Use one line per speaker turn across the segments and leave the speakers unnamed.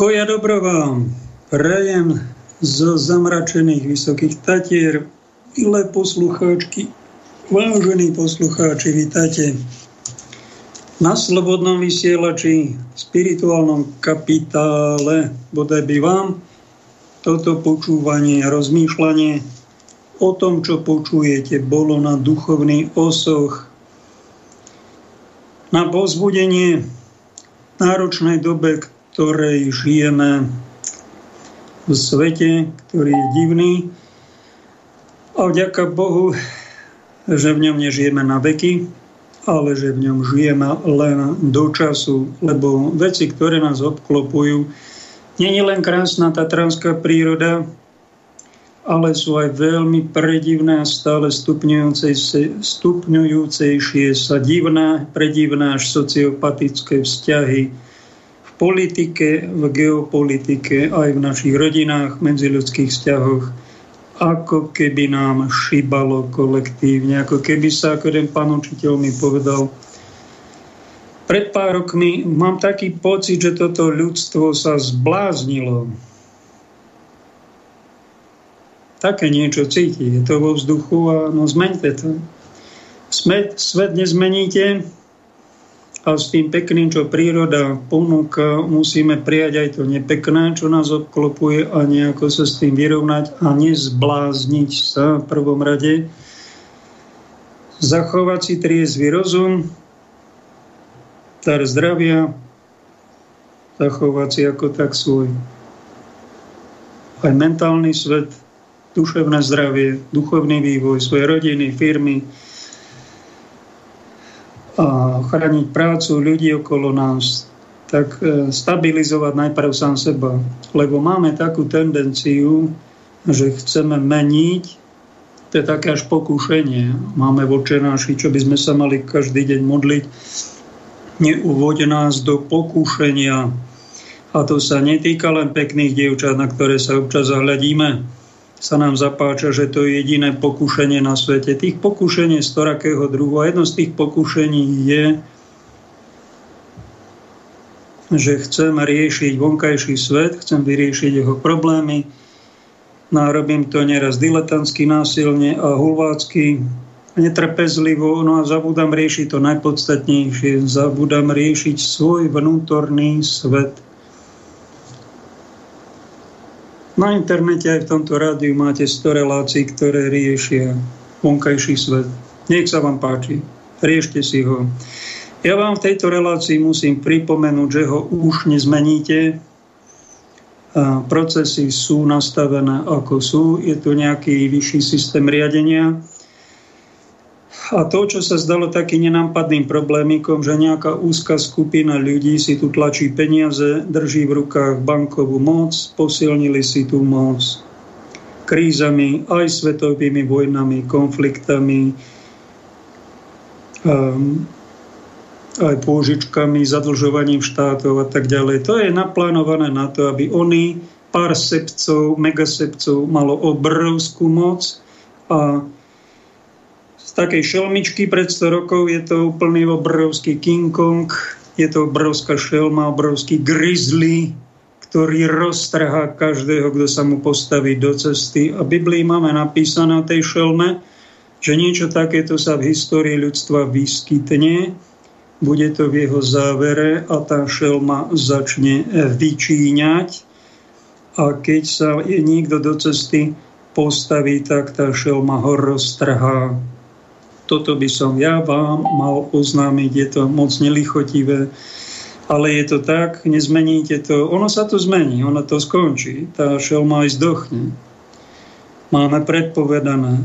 Pokoj a dobro vám prajem zo zamračených vysokých tatier, milé poslucháčky, vážení poslucháči, vítajte na Slobodnom vysielači, spirituálnom kapitále, bodaj by vám toto počúvanie rozmýšľanie o tom, čo počujete, bolo na duchovný osoch, na pozbudenie náročnej dobe, ktorej žijeme v svete, ktorý je divný. A vďaka Bohu, že v ňom nežijeme na veky, ale že v ňom žijeme len do času, lebo veci, ktoré nás obklopujú, nie je len krásna tatranská príroda, ale sú aj veľmi predivné a stále stupňujúcejšie sa divné, predivné až sociopatické vzťahy, politike, v geopolitike, aj v našich rodinách, medziľudských vzťahoch, ako keby nám šibalo kolektívne, ako keby sa, ako jeden pán učiteľ mi povedal, pred pár rokmi mám taký pocit, že toto ľudstvo sa zbláznilo. Také niečo cíti, je to vo vzduchu a no zmeňte to. Svet, svet nezmeníte, a s tým pekným, čo príroda ponúka, musíme prijať aj to nepekné, čo nás obklopuje a nejako sa s tým vyrovnať a nezblázniť sa v prvom rade. Zachovať si triezvy rozum, dar zdravia, zachovať si ako tak svoj aj mentálny svet, duševné zdravie, duchovný vývoj, svoje rodiny, firmy, chrániť prácu ľudí okolo nás, tak e, stabilizovať najprv sám seba. Lebo máme takú tendenciu, že chceme meniť, to je také až pokúšenie. Máme vočenáši, čo by sme sa mali každý deň modliť. Neuvoď nás do pokúšenia. A to sa netýka len pekných dievčat, na ktoré sa občas zahľadíme sa nám zapáča, že to je jediné pokušenie na svete. Tých pokušení z torakého druhu. A jedno z tých pokušení je, že chcem riešiť vonkajší svet, chcem vyriešiť jeho problémy. Nárobím to neraz diletantsky, násilne a hulvácky, netrpezlivo, no a zabudám riešiť to najpodstatnejšie. Zabudám riešiť svoj vnútorný svet – Na internete aj v tomto rádiu máte 100 relácií, ktoré riešia vonkajší svet. Nech sa vám páči. Riešte si ho. Ja vám v tejto relácii musím pripomenúť, že ho už nezmeníte. A procesy sú nastavené ako sú. Je tu nejaký vyšší systém riadenia a to, čo sa zdalo taký nenápadným problémikom, že nejaká úzka skupina ľudí si tu tlačí peniaze, drží v rukách bankovú moc, posilnili si tú moc krízami, aj svetovými vojnami, konfliktami, um, aj pôžičkami, zadlžovaním štátov a tak ďalej. To je naplánované na to, aby oni, pár sepcov, megasepcov, malo obrovskú moc a z takej šelmičky pred 100 rokov je to úplný obrovský King Kong, je to obrovská šelma, obrovský grizzly, ktorý roztrhá každého, kto sa mu postaví do cesty. A Biblii máme napísané o tej šelme, že niečo takéto sa v histórii ľudstva vyskytne, bude to v jeho závere a tá šelma začne vyčíňať. A keď sa niekto do cesty postaví, tak tá šelma ho roztrhá toto by som ja vám mal oznámiť, je to moc nelichotivé, ale je to tak, nezmeníte to, ono sa to zmení, ono to skončí, tá šelma aj zdochne. Máme predpovedané.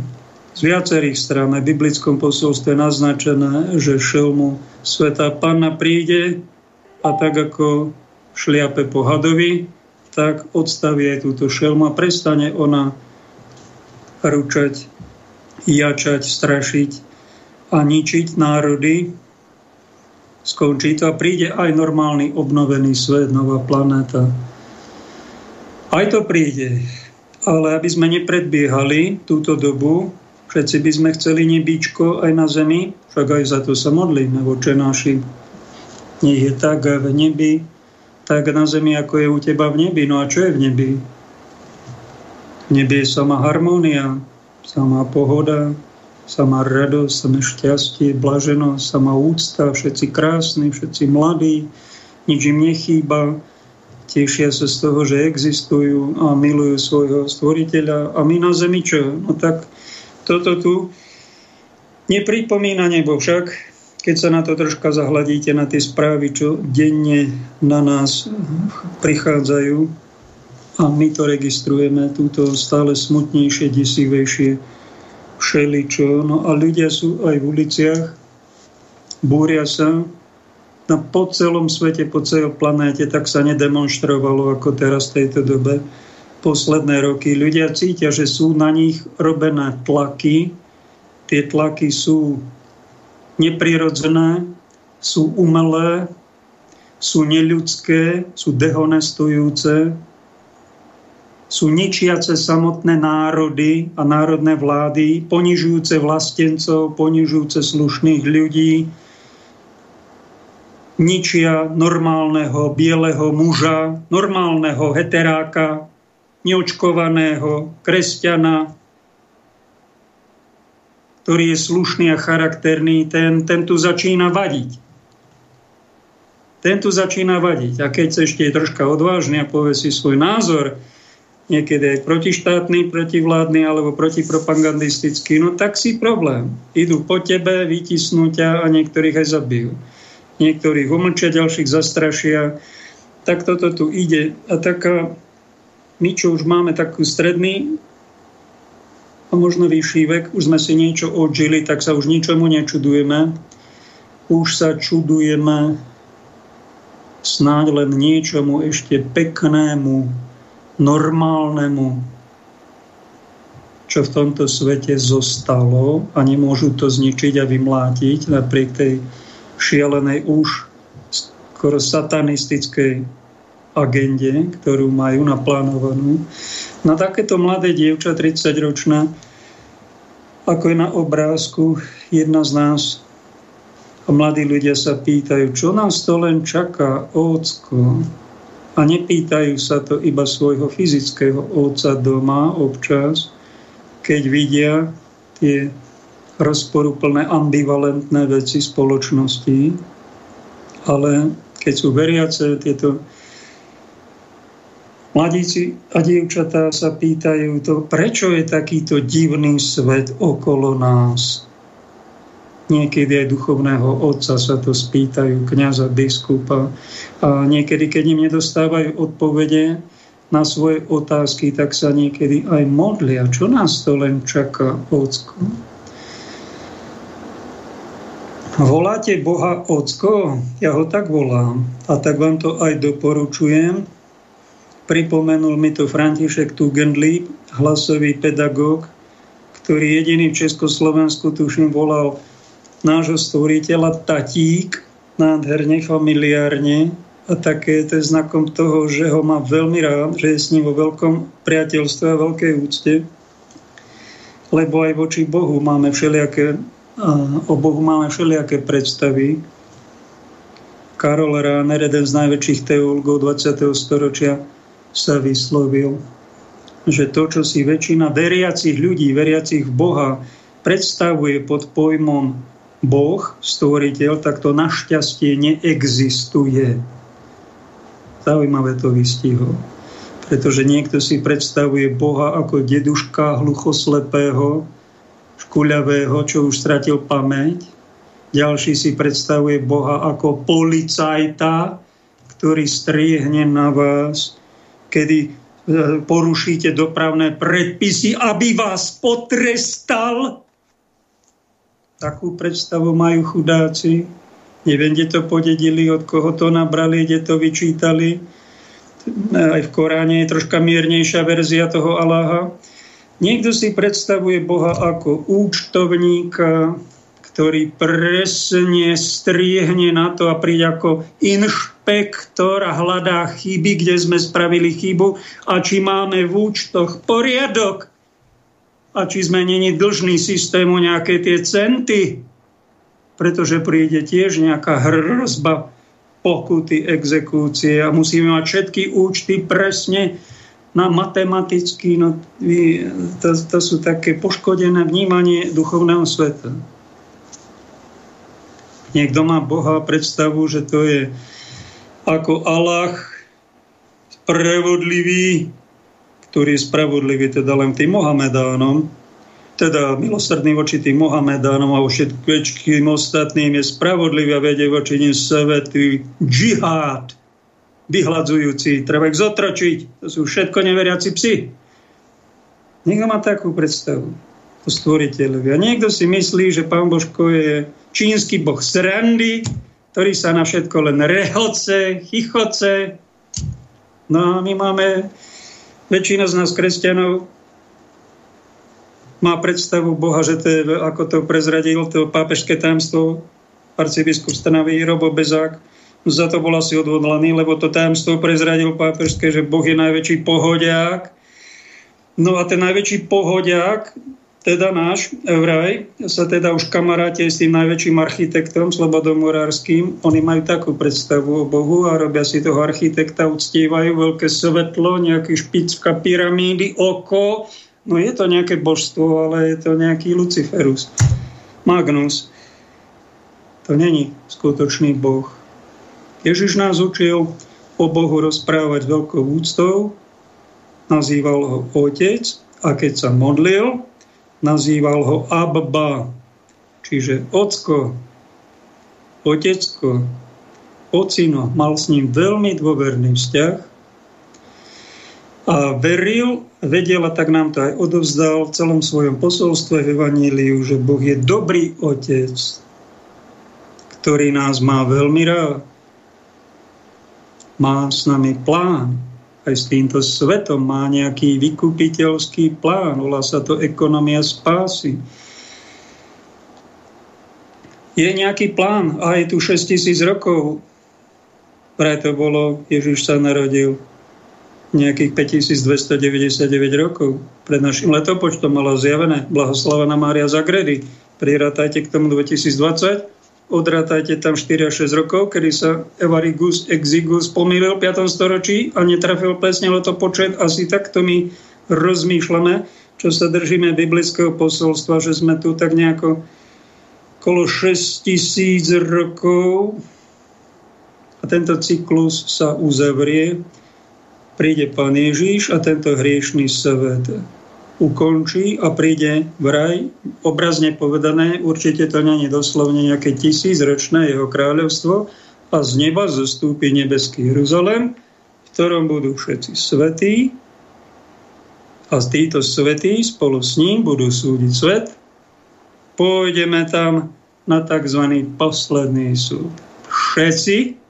Z viacerých strán v biblickom posolstve naznačené, že šelmu sveta panna príde a tak ako šliape po hadovi, tak odstaví aj túto šelmu a prestane ona ručať, jačať, strašiť a ničiť národy. Skončí to a príde aj normálny obnovený svet, nová planéta. Aj to príde. Ale aby sme nepredbiehali túto dobu, všetci by sme chceli nebíčko aj na zemi, však aj za to sa modlíme, voče naši. Nech je tak v nebi, tak na zemi, ako je u teba v nebi. No a čo je v nebi? V nebi je sama harmónia, samá pohoda, samá radosť, samé šťastie, blaženosť, samá úcta, všetci krásni, všetci mladí, nič im nechýba, tešia sa z toho, že existujú a milujú svojho stvoriteľa. A my na zemi čo? No tak toto tu nepripomína nebo však, keď sa na to troška zahľadíte, na tie správy, čo denne na nás prichádzajú a my to registrujeme, túto stále smutnejšie, desivejšie všeličo. No a ľudia sú aj v uliciach, búria sa, na po celom svete, po celej planéte, tak sa nedemonstrovalo ako teraz v tejto dobe posledné roky. Ľudia cítia, že sú na nich robené tlaky. Tie tlaky sú neprirodzené, sú umelé, sú neľudské, sú dehonestujúce, sú ničiace samotné národy a národné vlády, ponižujúce vlastencov, ponižujúce slušných ľudí, ničia normálneho bieleho muža, normálneho heteráka, neočkovaného kresťana, ktorý je slušný a charakterný, ten, ten tu začína vadiť. Ten tu začína vadiť. A keď sa ešte je troška odvážny a povie si svoj názor, niekedy aj protištátny, protivládny alebo protipropagandistický, no tak si problém. Idú po tebe, vytisnú ťa a niektorých aj zabijú niektorých umlčia, ďalších zastrašia. Tak toto tu ide. A taká, my čo už máme takú stredný a možno vyšší vek, už sme si niečo odžili, tak sa už ničomu nečudujeme. Už sa čudujeme snáď len niečomu ešte peknému, normálnemu, čo v tomto svete zostalo a nemôžu to zničiť a vymlátiť napriek tej šialenej už skoro satanistickej agende, ktorú majú naplánovanú. Na takéto mladé dievča, 30-ročná, ako je na obrázku, jedna z nás a mladí ľudia sa pýtajú, čo nás to len čaká, ócko. A nepýtajú sa to iba svojho fyzického otca doma občas, keď vidia tie rozporúplné, ambivalentné veci spoločnosti, ale keď sú veriace, tieto mladíci a dievčatá sa pýtajú to, prečo je takýto divný svet okolo nás. Niekedy aj duchovného otca sa to spýtajú, kniaza, biskupa. A niekedy, keď im nedostávajú odpovede na svoje otázky, tak sa niekedy aj modlia. Čo nás to len čaká, ocko? Voláte Boha Ocko? Ja ho tak volám. A tak vám to aj doporučujem. Pripomenul mi to František Tugendlíb, hlasový pedagóg, ktorý jediný v Československu, tuším, volal nášho stvoriteľa Tatík, nádherne, familiárne. A také to je znakom toho, že ho má veľmi rád, že je s ním vo veľkom priateľstve a veľkej úcte. Lebo aj voči Bohu máme všelijaké o Bohu máme všelijaké predstavy. Karol Ráner, jeden z najväčších teológov 20. storočia, sa vyslovil, že to, čo si väčšina veriacich ľudí, veriacich v Boha, predstavuje pod pojmom Boh, stvoriteľ, tak to našťastie neexistuje. Zaujímavé to vystihol. Pretože niekto si predstavuje Boha ako deduška hluchoslepého, škuľavého, čo už stratil pamäť. Ďalší si predstavuje Boha ako policajta, ktorý striehne na vás, kedy e, porušíte dopravné predpisy, aby vás potrestal. Takú predstavu majú chudáci. Neviem, kde to podedili, od koho to nabrali, kde to vyčítali. Aj v Koráne je troška miernejšia verzia toho Aláha. Niekto si predstavuje Boha ako účtovníka, ktorý presne striehne na to a príde ako inšpektor a hľadá chyby, kde sme spravili chybu a či máme v účtoch poriadok a či sme není dlžný systému nejaké tie centy, pretože príde tiež nejaká hrozba pokuty, exekúcie a musíme mať všetky účty presne na matematicky. No, to, to sú také poškodené vnímanie duchovného sveta. Niekto má Boha predstavu, že to je ako Allah spravodlivý, ktorý je spravodlivý teda len tým Mohamedánom, teda milosrdný voči tým Mohamedánom a všetkým ostatným je spravodlivý a vedie voči ním svetý džihad, vyhľadzujúci, treba ich zotročiť. To sú všetko neveriaci psi. Niekto má takú predstavu o stvoriteľovi. A niekto si myslí, že pán Božko je čínsky boh srandy, ktorý sa na všetko len rehoce, chichoce. No a my máme, väčšina z nás kresťanov má predstavu Boha, že to je, ako to prezradil to pápežské tajomstvo arcibiskup Stanavý Robo Bezák, za to bol asi odhodlaný, lebo to tajomstvo prezradil pápežské, že Boh je najväčší pohodiak. No a ten najväčší pohodiak, teda náš vraj, sa teda už kamaráte s tým najväčším architektom Slobodom Morárským. Oni majú takú predstavu o Bohu a robia si toho architekta, uctievajú veľké svetlo, nejaký špicka pyramídy, oko, No je to nejaké božstvo, ale je to nejaký Luciferus. Magnus. To není skutočný boh. Ježiš nás učil o Bohu rozprávať veľkou úctou, nazýval ho otec a keď sa modlil, nazýval ho Abba, čiže ocko, otecko, ocino, mal s ním veľmi dôverný vzťah a veril, vedel a tak nám to aj odovzdal v celom svojom posolstve v Evaníliu, že Boh je dobrý otec, ktorý nás má veľmi rád. Má s nami plán. Aj s týmto svetom má nejaký vykupiteľský plán. Volá sa to ekonomia spásy. Je nejaký plán a je tu 6 tisíc rokov. Preto bolo, Ježiš sa narodil nejakých 5299 rokov. Pred našim letopočtom mala zjavené blahoslavená Mária Zagredy. Prirátajte k tomu 2020, odrátajte tam 4 až 6 rokov, kedy sa Evarigus Exigus pomýlil v 5. storočí a netrafil presne letopočet. Asi takto my rozmýšľame, čo sa držíme biblického posolstva, že sme tu tak nejako kolo 6 tisíc rokov a tento cyklus sa uzavrie príde Pán Ježíš a tento hriešný svet ukončí a príde v raj, obrazne povedané, určite to není doslovne nejaké tisícročné jeho kráľovstvo a z neba zostúpi nebeský Jeruzalem, v ktorom budú všetci svetí a títo svetí spolu s ním budú súdiť svet. Pôjdeme tam na tzv. posledný súd. Všetci,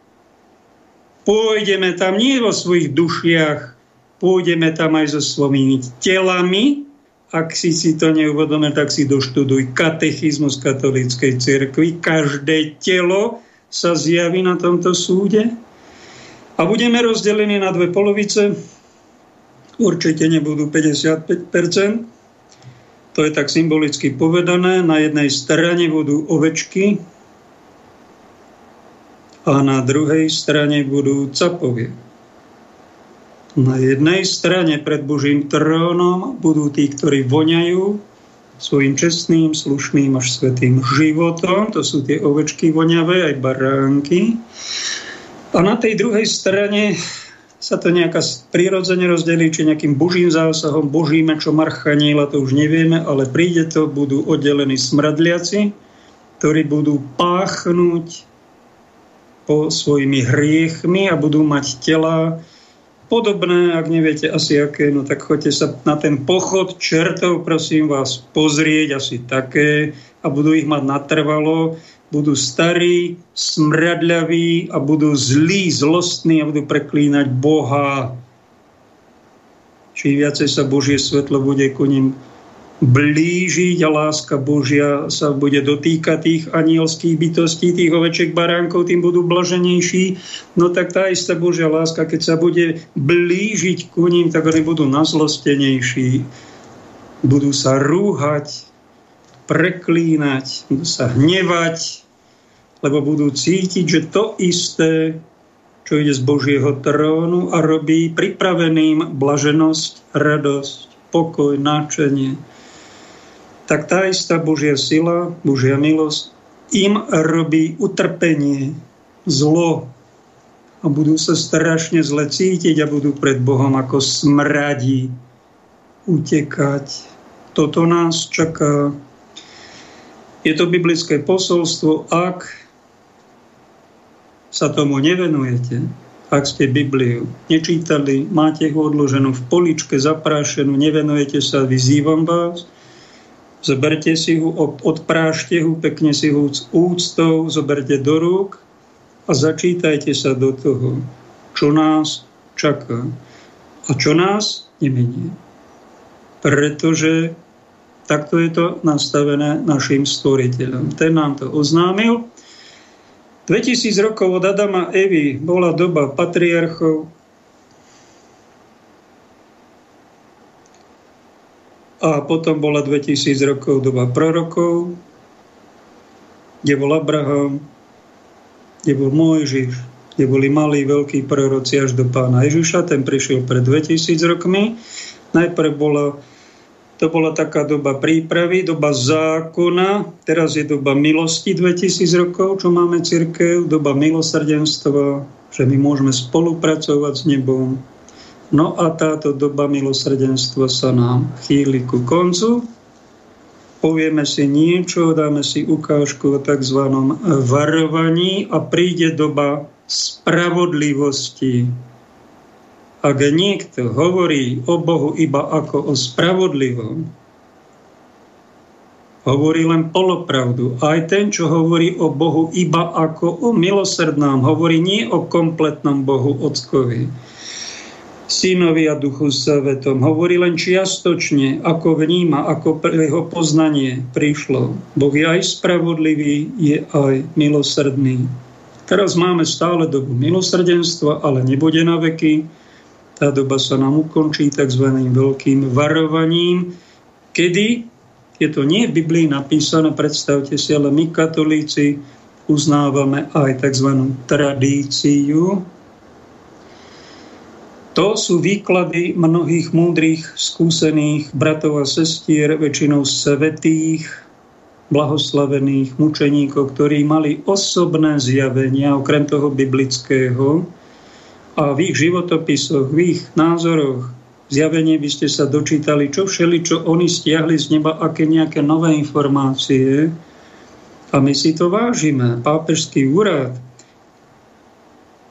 Pôjdeme tam nie vo svojich dušiach, pôjdeme tam aj so svojimi telami. Ak si si to neuvedome, tak si doštuduj katechizmus katolíckej cirkvi. Každé telo sa zjaví na tomto súde. A budeme rozdelení na dve polovice. Určite nebudú 55%. To je tak symbolicky povedané. Na jednej strane budú ovečky, a na druhej strane budú capovia. Na jednej strane pred Božím trónom budú tí, ktorí voňajú svojim čestným, slušným až svetým životom. To sú tie ovečky voňavé, aj baránky. A na tej druhej strane sa to nejaká prirodzene rozdelí, či nejakým božím zásahom, božím mečom archaníla, to už nevieme, ale príde to, budú oddelení smradliaci, ktorí budú páchnuť po svojimi hriechmi a budú mať tela podobné, ak neviete asi aké, no tak choďte sa na ten pochod čertov, prosím vás, pozrieť asi také a budú ich mať natrvalo, budú starí, smradľaví a budú zlí, zlostní a budú preklínať Boha. Čím viacej sa Božie svetlo bude ku ním blížiť a láska Božia sa bude dotýkať tých anielských bytostí, tých oveček baránkov, tým budú blaženejší. No tak tá istá Božia láska, keď sa bude blížiť ku ním, tak oni budú nazlostenejší. Budú sa rúhať, preklínať, budú sa hnevať lebo budú cítiť, že to isté, čo ide z Božieho trónu a robí pripraveným blaženosť, radosť, pokoj, náčenie, tak tá istá Božia sila, Božia milosť im robí utrpenie, zlo a budú sa strašne zle cítiť a budú pred Bohom ako smradí utekať. Toto nás čaká. Je to biblické posolstvo, ak sa tomu nevenujete, ak ste Bibliu nečítali, máte ho odloženú v poličke zaprášenú, nevenujete sa, vyzývam vás, zoberte si ho, odprášte ho, pekne si ho úctou, zoberte do rúk a začítajte sa do toho, čo nás čaká a čo nás nemení. Pretože takto je to nastavené našim stvoriteľom. Ten nám to oznámil. 2000 rokov od Adama Evy bola doba patriarchov, a potom bola 2000 rokov doba prorokov, kde bol Abraham, kde bol Mojžiš, kde boli malí, veľkí proroci až do pána Ježiša. Ten prišiel pred 2000 rokmi. Najprv bola, to bola taká doba prípravy, doba zákona. Teraz je doba milosti 2000 rokov, čo máme církev, doba milosrdenstva, že my môžeme spolupracovať s nebom. No a táto doba milosrdenstva sa nám chýli ku koncu povieme si niečo, dáme si ukážku o tzv. varovaní a príde doba spravodlivosti. Ak niekto hovorí o Bohu iba ako o spravodlivom, hovorí len polopravdu. Aj ten, čo hovorí o Bohu iba ako o milosrdnám, hovorí nie o kompletnom Bohu Ockovi synovi a duchu svetom. Hovorí len čiastočne, ako vníma, ako jeho poznanie prišlo. Boh je aj spravodlivý, je aj milosrdný. Teraz máme stále dobu milosrdenstva, ale nebude na veky. Tá doba sa nám ukončí tzv. veľkým varovaním, kedy je to nie v Biblii napísané, predstavte si, ale my katolíci uznávame aj tzv. tradíciu, to sú výklady mnohých múdrych, skúsených bratov a sestier, väčšinou svetých, blahoslavených mučeníkov, ktorí mali osobné zjavenia, okrem toho biblického, a v ich životopisoch, v ich názoroch, zjavenie by ste sa dočítali, čo všeli, čo oni stiahli z neba, aké nejaké nové informácie. A my si to vážime. Pápežský úrad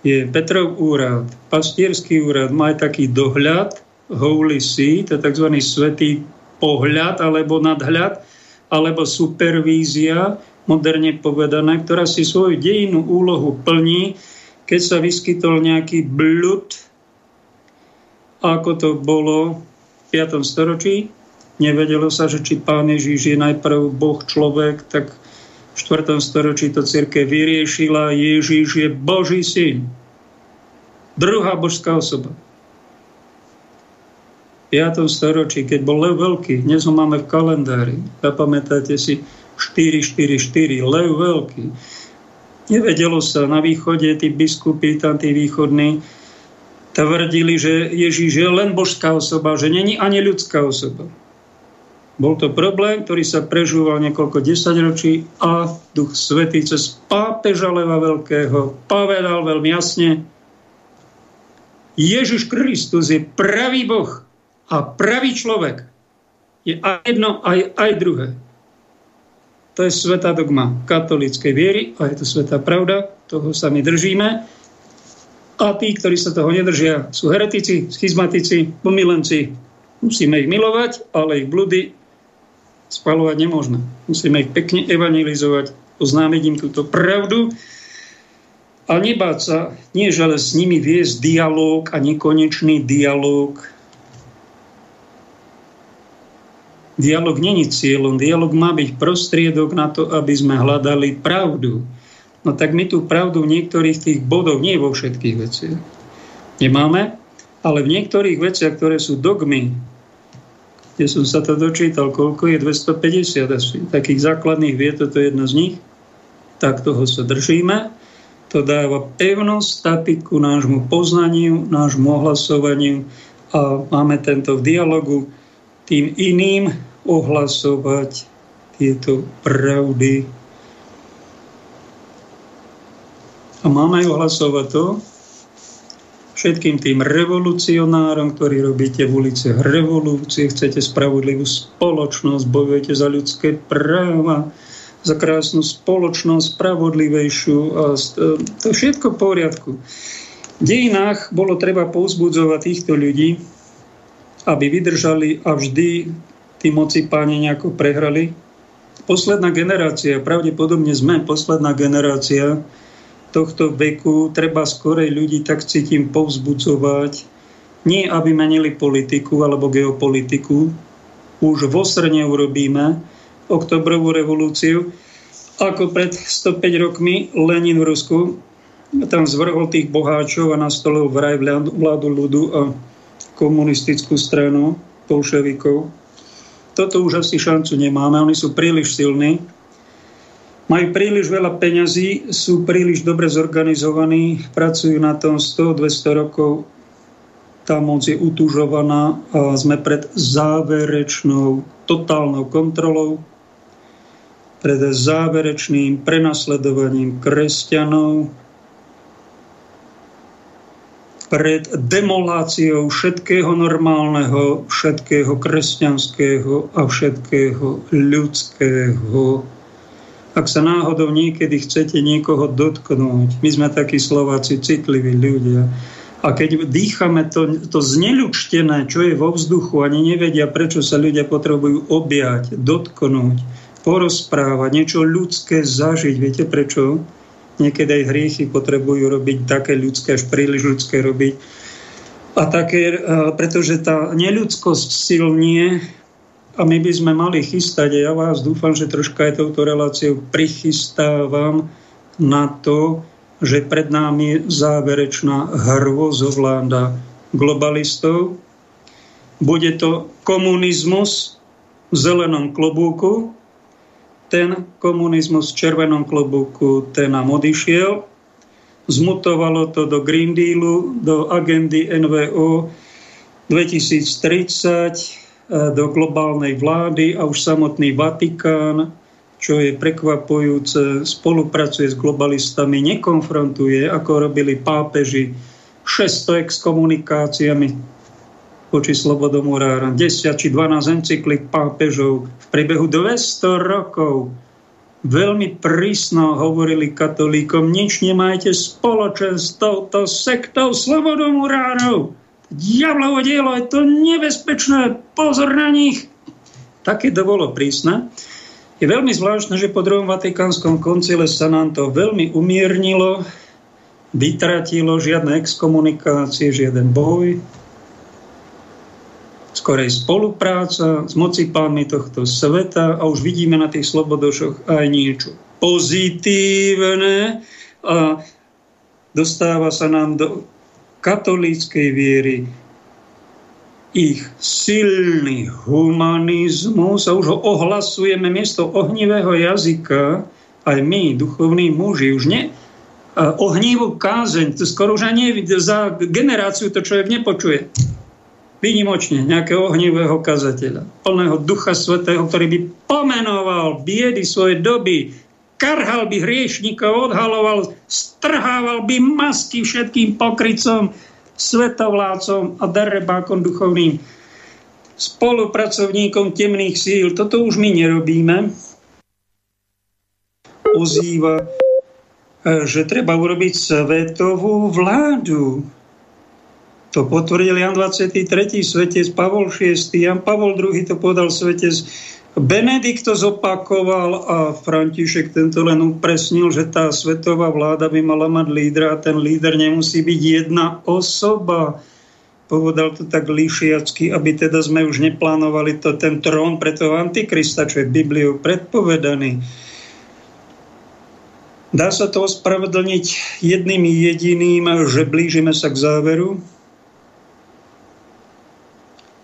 je Petrov úrad, pastierský úrad, má aj taký dohľad, holy see, to je tzv. svetý pohľad alebo nadhľad, alebo supervízia, moderne povedané, ktorá si svoju dejinnú úlohu plní, keď sa vyskytol nejaký blud, ako to bolo v 5. storočí. Nevedelo sa, že či pán Ježíš je najprv Boh človek, tak v 4. storočí to církev vyriešila, Ježíš je Boží syn. Druhá božská osoba. V 5. storočí, keď bol Lev Veľký, dnes ho máme v kalendári, zapamätáte si 444, Lev Veľký. Nevedelo sa, na východe tí biskupy, tam tí východní, tvrdili, že Ježíš je len božská osoba, že není ani ľudská osoba. Bol to problém, ktorý sa prežúval niekoľko desaťročí a Duch Svetý cez pápeža Leva Veľkého povedal veľmi jasne, Ježiš Kristus je pravý Boh a pravý človek. Je aj jedno, aj, aj druhé. To je svetá dogma katolíckej viery a je to svetá pravda, toho sa my držíme. A tí, ktorí sa toho nedržia, sú heretici, schizmatici, pomilenci. Musíme ich milovať, ale ich bludy spalovať nemôžeme. Musíme ich pekne evangelizovať, oznámiť im túto pravdu a nebáť sa, nie ale s nimi viesť dialog a nekonečný dialog. Dialog není cieľom, dialog má byť prostriedok na to, aby sme hľadali pravdu. No tak my tú pravdu v niektorých tých bodoch, nie vo všetkých veciach, nemáme, ale v niektorých veciach, ktoré sú dogmy, kde som sa to dočítal, koľko je 250 asi, takých základných vied, toto je jedna z nich, tak toho sa držíme. To dáva pevnú statiku nášmu poznaniu, nášmu ohlasovaniu a máme tento v dialogu tým iným ohlasovať tieto pravdy. A máme ohlasovať to, všetkým tým revolucionárom, ktorí robíte v uliciach revolúcie, chcete spravodlivú spoločnosť, bojujete za ľudské práva, za krásnu spoločnosť, spravodlivejšiu a to všetko v poriadku. V dejinách bolo treba povzbudzovať týchto ľudí, aby vydržali a vždy tí moci páni nejako prehrali. Posledná generácia, pravdepodobne sme posledná generácia, tohto veku treba skorej ľudí tak cítim povzbudzovať, nie aby menili politiku alebo geopolitiku, už vo Srne urobíme oktobrovú revolúciu, ako pred 105 rokmi Lenin v Rusku tam zvrhol tých boháčov a nastolil vraj vládu ľudu a komunistickú stranu bolševikov. Toto už asi šancu nemáme, oni sú príliš silní majú príliš veľa peňazí, sú príliš dobre zorganizovaní, pracujú na tom 100-200 rokov. Tá moc je utužovaná a sme pred záverečnou totálnou kontrolou, pred záverečným prenasledovaním kresťanov, pred demoláciou všetkého normálneho, všetkého kresťanského a všetkého ľudského ak sa náhodou niekedy chcete niekoho dotknúť, my sme takí Slováci citliví ľudia, a keď dýchame to, to zneľučtené, čo je vo vzduchu, ani nevedia, prečo sa ľudia potrebujú objať, dotknúť, porozprávať, niečo ľudské zažiť. Viete prečo? Niekedy aj hriechy potrebujú robiť také ľudské, až príliš ľudské robiť. A také, pretože tá neľudskosť silnie a my by sme mali chystať, ja vás dúfam, že troška aj touto reláciou prichystávam na to, že pred nami je záverečná hrvozovláda globalistov. Bude to komunizmus v zelenom klobúku. Ten komunizmus v červenom klobúku, ten nám odišiel. Zmutovalo to do Green Dealu, do agendy NVO 2030, E, do globálnej vlády a už samotný Vatikán, čo je prekvapujúce, spolupracuje s globalistami, nekonfrontuje, ako robili pápeži 600 exkomunikáciami voči slobodomurárom, 10 či 12 encyklik pápežov v priebehu 200 rokov. Veľmi prísno hovorili katolíkom, nič nemajte spoločen s touto sektou slobodomurárov diablovo dielo, je to nebezpečné, pozor na nich. Také to bolo prísne. Je veľmi zvláštne, že po druhom Vatikánskom koncile sa nám to veľmi umiernilo, vytratilo žiadne exkomunikácie, žiaden boj, skorej spolupráca s mocipánmi tohto sveta a už vidíme na tých slobodošoch aj niečo pozitívne a dostáva sa nám do katolíckej viery, ich silný humanizmus a už ho ohlasujeme miesto ohnivého jazyka, aj my, duchovní muži, už ne, ohnívú kázeň, to skoro už ani za generáciu to človek nepočuje. Výnimočne nejakého ohnivého kazateľa, plného ducha svetého, ktorý by pomenoval biedy svojej doby, karhal by hriešnikov, odhaloval, strhával by masky všetkým pokrycom, svetovlácom a darebákom duchovným, spolupracovníkom temných síl. Toto už my nerobíme. Ozýva, že treba urobiť svetovú vládu. To potvrdil Jan 23. svetec Pavol VI. Jan Pavol II. to povedal svetec Benedikt to zopakoval a František tento len upresnil, že tá svetová vláda by mala mať lídra a ten líder nemusí byť jedna osoba. Povedal to tak líšiacky, aby teda sme už neplánovali to, ten trón pre toho antikrista, čo je Bibliou predpovedaný. Dá sa to ospravedlniť jedným jediným, že blížime sa k záveru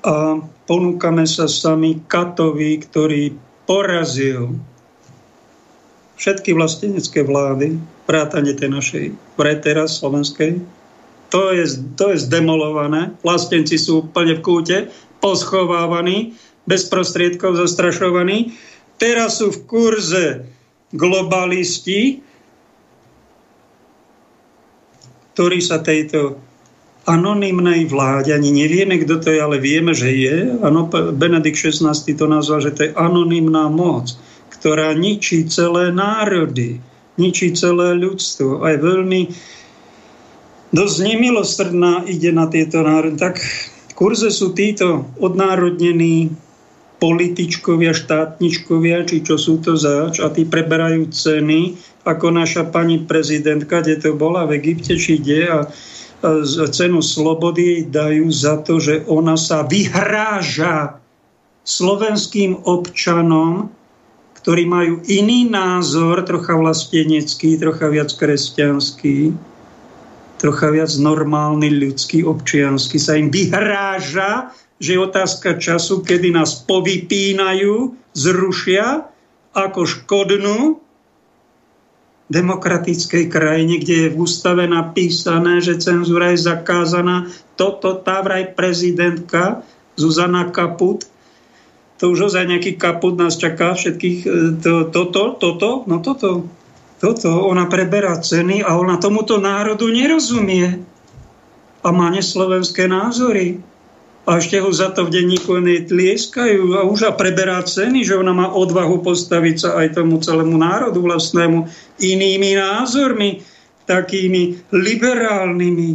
a ponúkame sa sami Katovi, ktorý porazil všetky vlastenecké vlády, vrátane tej našej, vraj teraz slovenskej, to je, to je zdemolované. Vlastenci sú úplne v kúte, poschovávaní, bez prostriedkov zastrašovaní. Teraz sú v kurze globalisti, ktorí sa tejto anonymnej vláde, ani nevieme, kto to je, ale vieme, že je. Ano, Benedikt XVI to nazval, že to je anonymná moc ktorá ničí celé národy, ničí celé ľudstvo. Aj veľmi dosť nemilosrdná ide na tieto národy. Tak v kurze sú títo odnárodnení političkovia, štátničkovia, či čo sú to zač, a tí preberajú ceny, ako naša pani prezidentka, kde to bola v Egypte, či kde, a, a cenu slobody dajú za to, že ona sa vyhráža slovenským občanom ktorí majú iný názor, trocha vlastenecký, trocha viac kresťanský, trocha viac normálny, ľudský, občiansky, sa im vyhráža, že je otázka času, kedy nás povypínajú, zrušia ako škodnú demokratickej krajine, kde je v ústave napísané, že cenzúra je zakázaná. Toto tá vraj prezidentka Zuzana Kaput to už ozaj nejaký kaput nás čaká všetkých. E, to, toto, toto, no toto, toto, ona preberá ceny a ona tomuto národu nerozumie. A má neslovenské názory. A ešte ho za to v denníku tlieskajú a už a preberá ceny, že ona má odvahu postaviť sa aj tomu celému národu vlastnému inými názormi, takými liberálnymi.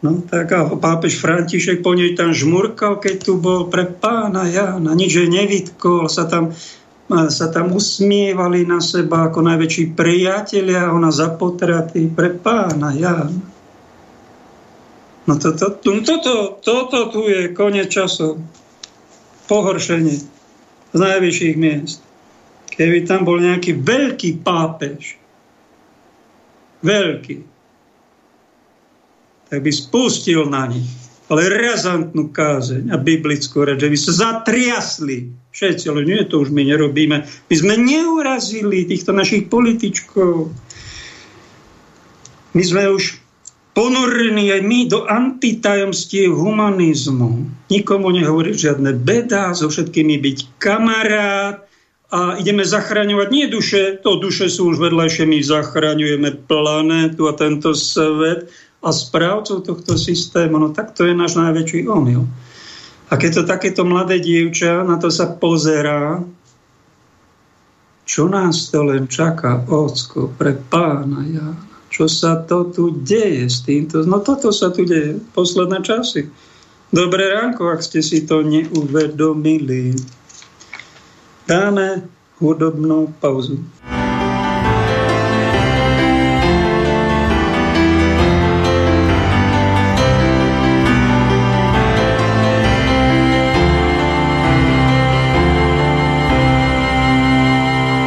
No tak a pápež František po nej tam žmurkal, keď tu bol pre pána Jána. Nič že nevytkol, sa tam, sa tam usmievali na seba ako najväčší priatelia, ona zapotratý pre pána Jána. No to, to, to, toto, toto tu je koniec časov. Pohoršenie z najvyšších miest. Keby tam bol nejaký veľký pápež, veľký, tak by spustil na nich ale razantnú kázeň a biblickú reč, že by sa zatriasli všetci, ale nie, to už my nerobíme. My sme neurazili týchto našich političkov. My sme už ponorení aj my do antitajomstiev humanizmu. Nikomu nehovorí žiadne beda, so všetkými byť kamarát a ideme zachraňovať nie duše, to duše sú už vedľajšie, my zachraňujeme planétu a tento svet a správcov tohto systému, no tak to je náš najväčší omyl. A keď to takéto mladé dievča na to sa pozerá, čo nás to len čaká, ocko, pre pána ja, čo sa to tu deje s týmto? No toto sa tu deje, posledné časy. Dobré ránko, ak ste si to neuvedomili. Dáme hudobnú pauzu.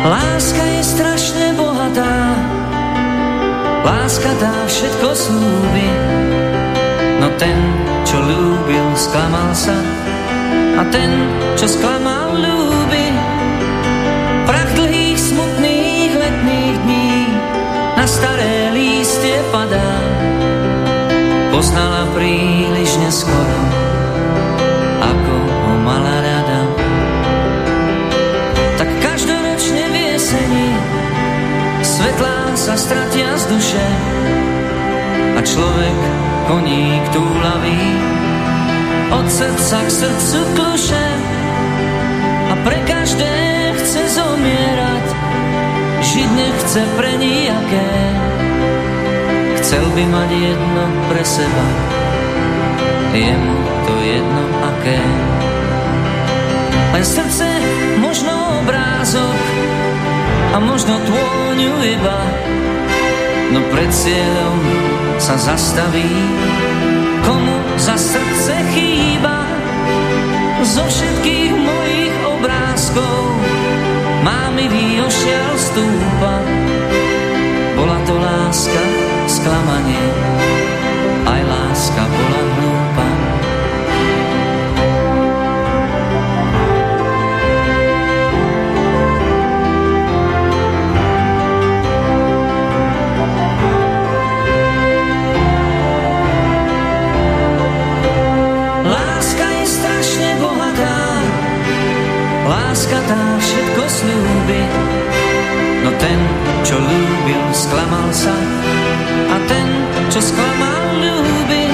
Láska dá všetko slúbi, no ten, čo ľúbil, sklamal sa. A ten, čo sklamal, ľúbi. Prach dlhých, smutných letných dní na staré lístie padá. Poznala príliš neskoro, sa stratia z duše. A človek koník túlavý. Od srdca k srdcu kluše a pre každé chce zomierať. Žiť nechce pre nijaké chcel by mať jedno pre seba. Je mu to jedno aké. Len srdce možno obrázok a možno tôňu iba, no pred cieľom sa zastaví, komu za srdce chýba. Zo všetkých mojich obrázkov má mi ošial stúpa. Bola to láska, sklamanie, aj láska bola hlúpa. Čo ľúbil, sklamal sa a ten, čo sklamal, ľúbi.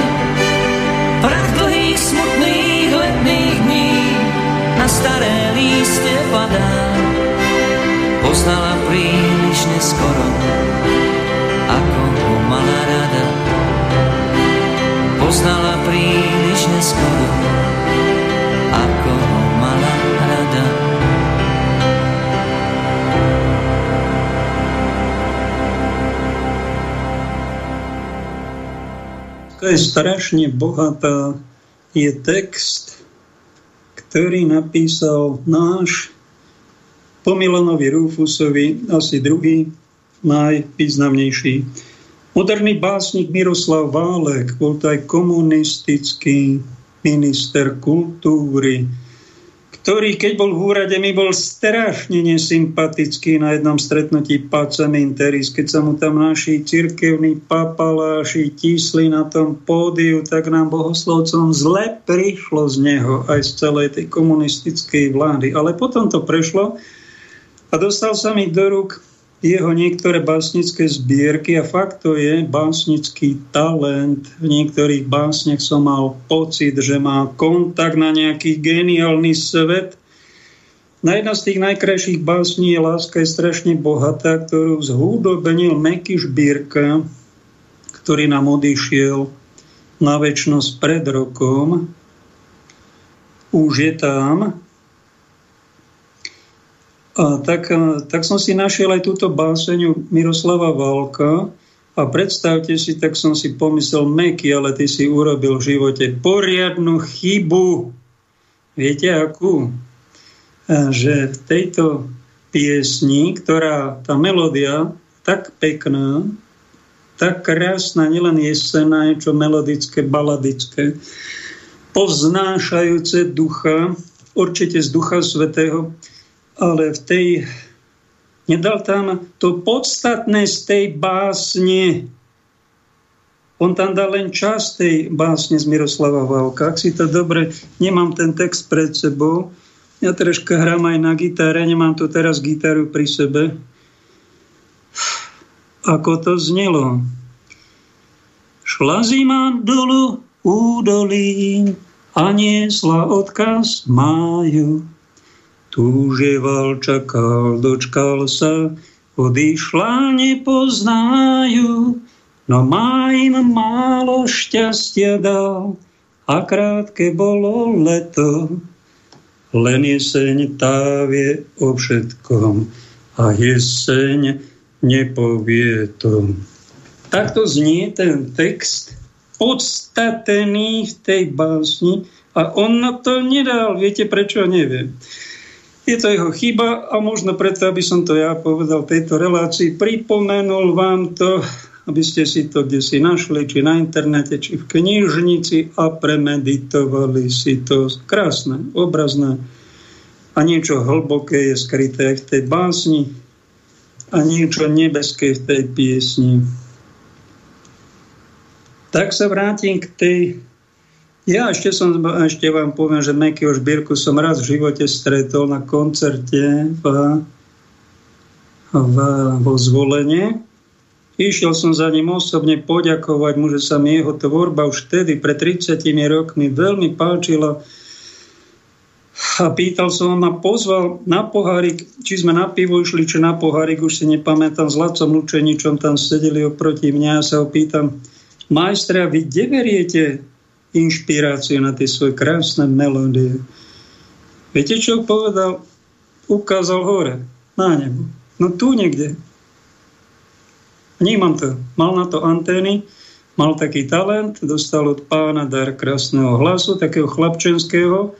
Prach dlhých, smutných letných dní na staré líste padá. Poznala príliš neskoro, ako ho mala rada. Poznala príliš neskoro,
je strašne bohatá je text, ktorý napísal náš po Milanovi Rufusovi asi druhý najvýznamnejší. Moderný básnik Miroslav Válek bol to aj komunistický minister kultúry, ktorý, keď bol v úrade, mi bol strašne nesympatický na jednom stretnutí Paceminteris, keď sa mu tam naši cirkevní papaláši tísli na tom pódiu, tak nám bohoslovcom zle prišlo z neho aj z celej tej komunistickej vlády. Ale potom to prešlo a dostal sa mi do rúk jeho niektoré básnické zbierky a fakt to je básnický talent. V niektorých básniach som mal pocit, že má kontakt na nejaký geniálny svet. Na jedna z tých najkrajších básní je Láska je strašne bohatá, ktorú zhúdobenil Meky Šbírka, ktorý nám odišiel na väčšnosť pred rokom. Už je tam, a tak, tak som si našiel aj túto báseň Miroslava Válka a predstavte si, tak som si pomyslel, Meky, ale ty si urobil v živote poriadnu chybu. Viete akú? Že v tejto piesni, ktorá, tá melódia, tak pekná, tak krásna, nielen jesená, je čo melodické, baladické, povznášajúce ducha, určite z ducha svetého, ale v tej nedal tam to podstatné z tej básne. On tam dal len čas tej básne z Miroslava Válka. Ak si to dobre, nemám ten text pred sebou, ja troška hrám aj na gitare, nemám tu teraz gitaru pri sebe. Ako to znelo? Šla zima dolu údolí a niesla odkaz máju Túževal, čakal, dočkal sa, odišla nepoznajú, no má im málo šťastia dal a krátke bolo leto. Len jeseň tá vie o všetkom a jeseň nepovie to. Takto znie ten text, podstatený v tej básni a on na to nedal. Viete prečo? Neviem. Je to jeho chyba a možno preto, aby som to ja povedal v tejto relácii, pripomenul vám to, aby ste si to kde si našli, či na internete, či v knižnici a premeditovali si to. Krásne, obrazné a niečo hlboké je skryté v tej básni a niečo nebeské v tej piesni. Tak sa vrátim k tej ja ešte, som, ešte vám poviem, že Mekyho Žbírku som raz v živote stretol na koncerte v, v, vo zvolenie. Išiel som za ním osobne poďakovať mu, že sa mi jeho tvorba už vtedy, pred 30 rokmi, veľmi páčila. A pýtal som ma, pozval na pohárik, či sme na pivo išli, či na pohárik, už si nepamätám, s Lacom Lučeničom tam sedeli oproti mňa a sa ho pýtam, majstra, vy kde veriete inšpiráciu na tie svoje krásne melódie. Viete, čo povedal? Ukázal hore, na nebo. No tu niekde. Vnímam to. Mal na to antény, mal taký talent, dostal od pána dar krásneho hlasu, takého chlapčenského.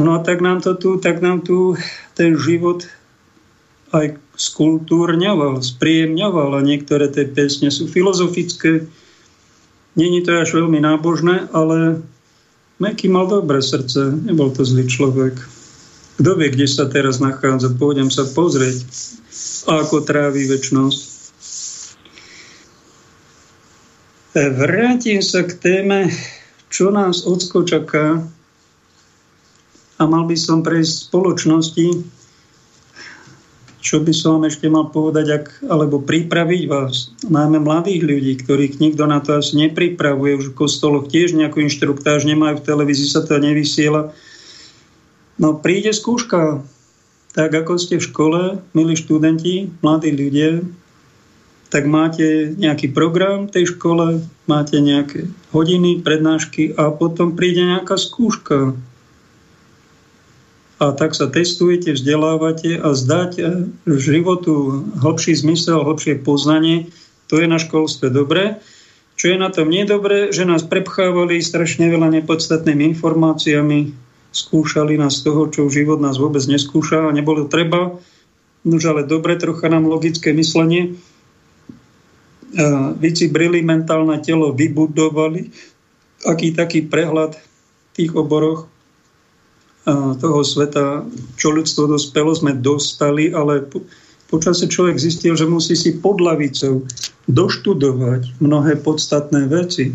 No a tak nám to tu, tak nám tu ten život aj skultúrňoval, spríjemňoval a niektoré tie piesne sú filozofické, Není to až veľmi nábožné, ale Meky mal dobré srdce, nebol to zlý človek. Kto vie, kde sa teraz nachádza, pôjdem sa pozrieť, ako trávi väčnosť. E, vrátim sa k téme, čo nás ocko čaká a mal by som prejsť spoločnosti, čo by som vám ešte mal povedať, ak, alebo pripraviť vás, najmä mladých ľudí, ktorých nikto na to asi nepripravuje, už v kostoloch tiež nejakú inštruktáž nemajú, v televízii sa to nevysiela. No príde skúška, tak ako ste v škole, milí študenti, mladí ľudia, tak máte nejaký program v tej škole, máte nejaké hodiny, prednášky a potom príde nejaká skúška a tak sa testujete, vzdelávate a zdať e, životu hlbší zmysel, hlbšie poznanie, to je na školstve dobré. Čo je na tom nedobré, že nás prepchávali strašne veľa nepodstatnými informáciami, skúšali nás z toho, čo život nás vôbec neskúša a nebolo treba. Nož ale dobre, trocha nám logické myslenie. Vycibrili mentálne telo, vybudovali aký taký prehľad v tých oboroch, toho sveta, čo ľudstvo dospelo, sme dostali, ale počasie človek zistil, že musí si pod lavicou doštudovať mnohé podstatné veci.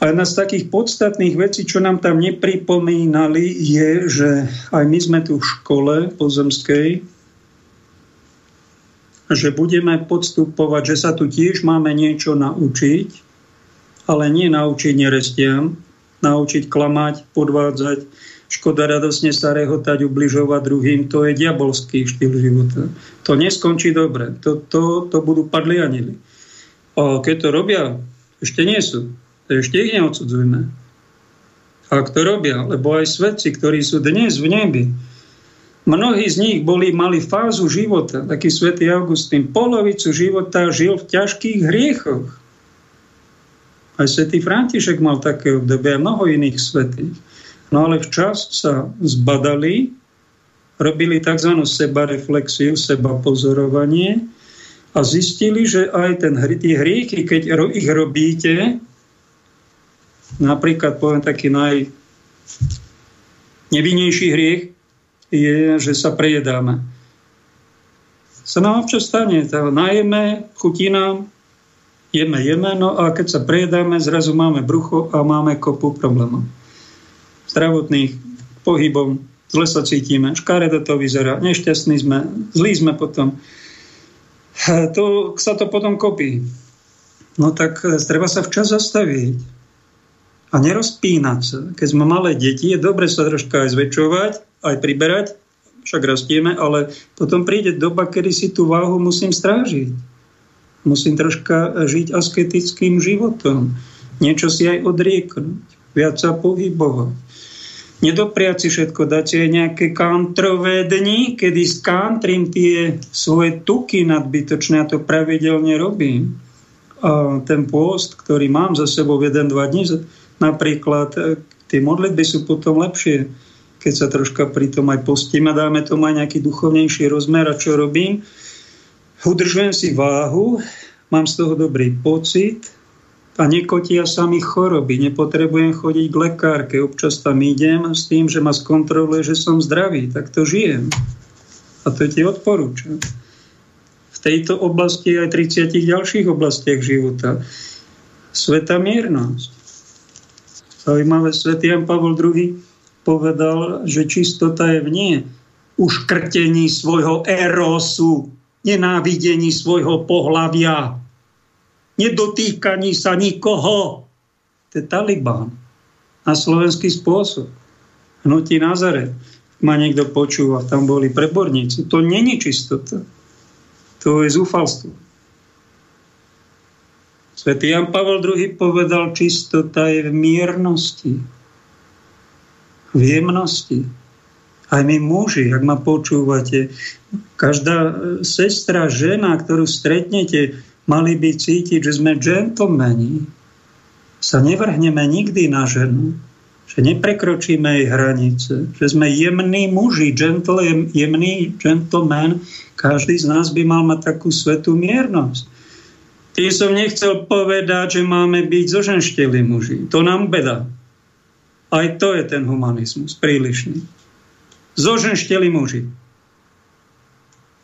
A jedna z takých podstatných vecí, čo nám tam nepripomínali, je, že aj my sme tu v škole pozemskej, že budeme podstupovať, že sa tu tiež máme niečo naučiť, ale nie naučiť nerestiam, naučiť klamať, podvádzať, škoda radosne starého tať ubližovať druhým, to je diabolský štýl života. To neskončí dobre. To, to, to budú padli anili. A keď to robia, ešte nie sú. Ešte ich neodsudzujme. Ak to robia, lebo aj svetci, ktorí sú dnes v nebi, mnohí z nich boli, mali fázu života, taký svätý Augustín, polovicu života žil v ťažkých hriechoch. Aj svätý František mal také obdobie, a mnoho iných svetých. No ale včas sa zbadali, robili tzv. sebareflexiu, seba pozorovanie a zistili, že aj ten, tie hriechy, keď ich robíte, napríklad poviem taký naj nevinnejší hriech je, že sa prejedáme. Sa nám občas stane, najeme, chutí nám, jeme, jeme, no a keď sa prejedáme, zrazu máme brucho a máme kopu problémov zdravotných pohybom, zle sa cítime, škaredo to vyzerá, nešťastní sme, zlí sme potom. To, sa to potom kopí. No tak e, treba sa včas zastaviť a nerozpínať sa. Keď sme malé deti, je dobre sa troška aj zväčšovať, aj priberať, však rastieme, ale potom príde doba, kedy si tú váhu musím strážiť. Musím troška žiť asketickým životom. Niečo si aj odrieknúť. Viac sa pohybovať nedopriať si všetko, dať si aj nejaké kantrové dni, kedy skantrím tie svoje tuky nadbytočné, a to pravidelne robím. A ten pôst, ktorý mám za sebou jeden, dva dní, napríklad e, tie modlitby sú potom lepšie, keď sa troška pri tom aj postíme dáme tomu aj nejaký duchovnejší rozmer a čo robím. Udržujem si váhu, mám z toho dobrý pocit, a nekotia sa mi choroby. Nepotrebujem chodiť k lekárke. Občas tam idem s tým, že ma skontroluje, že som zdravý. Tak to žijem. A to ti odporúčam. V tejto oblasti aj 30 ďalších oblastiach života. Sveta miernosť. Zaujímavé, svätý Jan Pavol II povedal, že čistota je v nie uškrtení svojho erosu, nenávidení svojho pohlavia, nedotýkaní sa nikoho. To je Taliban. Na slovenský spôsob. Hnutí Nazare. Ma niekto počúva, tam boli preborníci. To není čistota. To je zúfalstvo. Svetý Jan Pavel II povedal, čistota je v miernosti, v jemnosti. Aj my muži, ak ma počúvate, každá sestra, žena, ktorú stretnete, mali by cítiť, že sme džentlmeni. Sa nevrhneme nikdy na ženu, že neprekročíme jej hranice, že sme jemní muži, gentle, jemný gentleman. Každý z nás by mal mať takú svetú miernosť. Tým som nechcel povedať, že máme byť zoženšteli muži. To nám beda. Aj to je ten humanizmus, prílišný. Zoženšteli muži.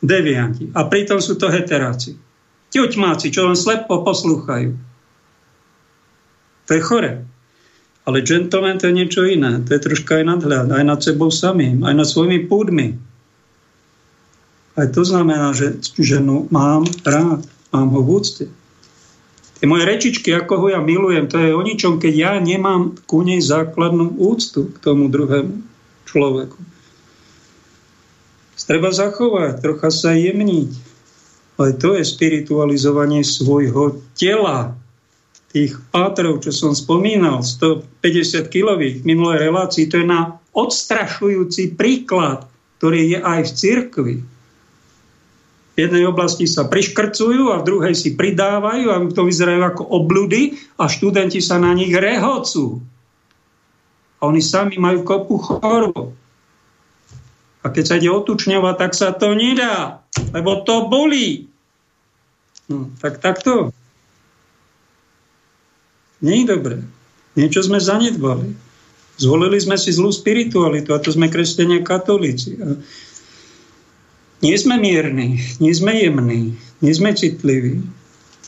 Devianti. A pritom sú to heteráci. Ťuťmáci, čo len slepo poslúchajú. To je chore. Ale gentleman to je niečo iné. To je troška aj nadhľad. Aj nad sebou samým. Aj nad svojimi púdmi. Aj to znamená, že ženu mám rád, mám ho v úcte. Tie moje rečičky, ako ho ja milujem, to je o ničom, keď ja nemám ku nej základnú úctu k tomu druhému človeku. Treba zachovať, trocha sa jemniť. Ale to je spiritualizovanie svojho tela. Tých pátrov, čo som spomínal, 150 kilových minulej relácii, to je na odstrašujúci príklad, ktorý je aj v cirkvi v jednej oblasti sa priškrcujú a v druhej si pridávajú a to vyzerajú ako obludy a študenti sa na nich rehocú. A oni sami majú kopu chorôb. A keď sa ide otučňovať, tak sa to nedá, lebo to bolí. No, tak takto. Nie je dobré. Niečo sme zanedbali. Zvolili sme si zlú spiritualitu a to sme kresťania katolíci. A nie sme mierni, nie sme jemní, nie sme citliví.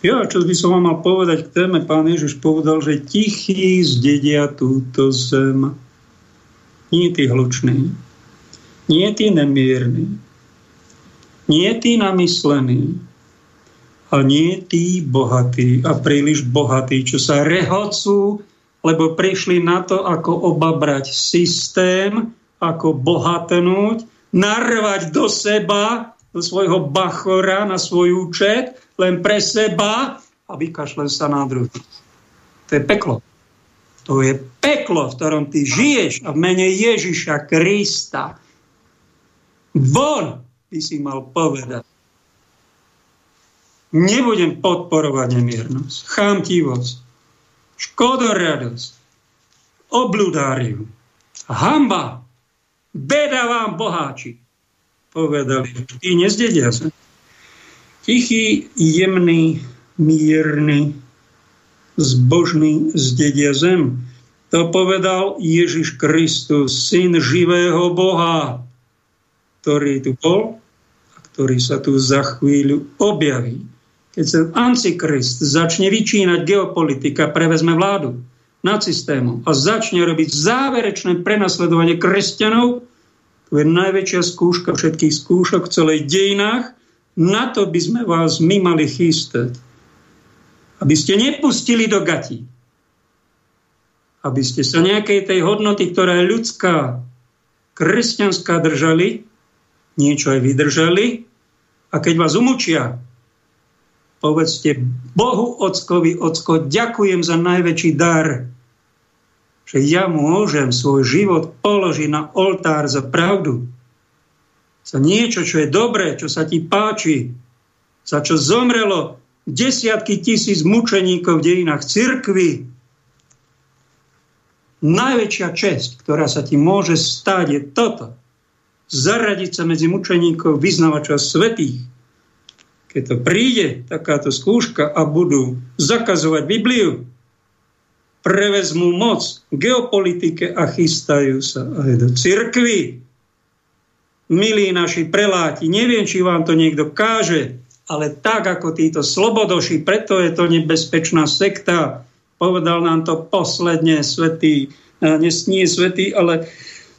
Ja, čo by som vám mal povedať k téme, pán Ježiš povedal, že tichý zdedia túto zem. Nie tí hluční, nie tí nemierni, nie tí namyslení, a nie tí bohatí a príliš bohatí, čo sa rehocú, lebo prišli na to, ako obabrať systém, ako bohatnúť, narvať do seba, do svojho bachora, na svoj účet, len pre seba a vykašľať sa na druhých. To je peklo. To je peklo, v ktorom ty žiješ a v mene Ježiša Krista. Von by si mal povedať. Nebudem podporovať nemiernosť, chamtivosť, škodoradosť, obludáriu, hamba, Beda vám, boháči, povedali. Tí nezdedia sa. Tichý, jemný, mierny, zbožný zdedia zem. To povedal Ježiš Kristus, syn živého Boha, ktorý tu bol a ktorý sa tu za chvíľu objaví. Keď sa Antikrist začne vyčínať geopolitika, prevezme vládu nad systémom a začne robiť záverečné prenasledovanie kresťanov, to je najväčšia skúška všetkých skúšok v celej dejinách, na to by sme vás my mali chystať. Aby ste nepustili do gatí. Aby ste sa nejakej tej hodnoty, ktorá je ľudská, kresťanská držali, niečo aj vydržali a keď vás umúčia, povedzte Bohu Ockovi, Ocko, ďakujem za najväčší dar, že ja môžem svoj život položiť na oltár za pravdu, za niečo, čo je dobré, čo sa ti páči, za čo zomrelo desiatky tisíc mučeníkov v dejinách cirkvy. Najväčšia česť, ktorá sa ti môže stať, je toto. Zaradiť sa medzi mučeníkov vyznavača svetých, keď to príde, takáto skúška a budú zakazovať Bibliu, prevezmú moc geopolitike a chystajú sa aj do cirkvy. Milí naši preláti, neviem, či vám to niekto káže, ale tak ako títo slobodoši, preto je to nebezpečná sekta. Povedal nám to posledne svetý, nie, nie svetý, ale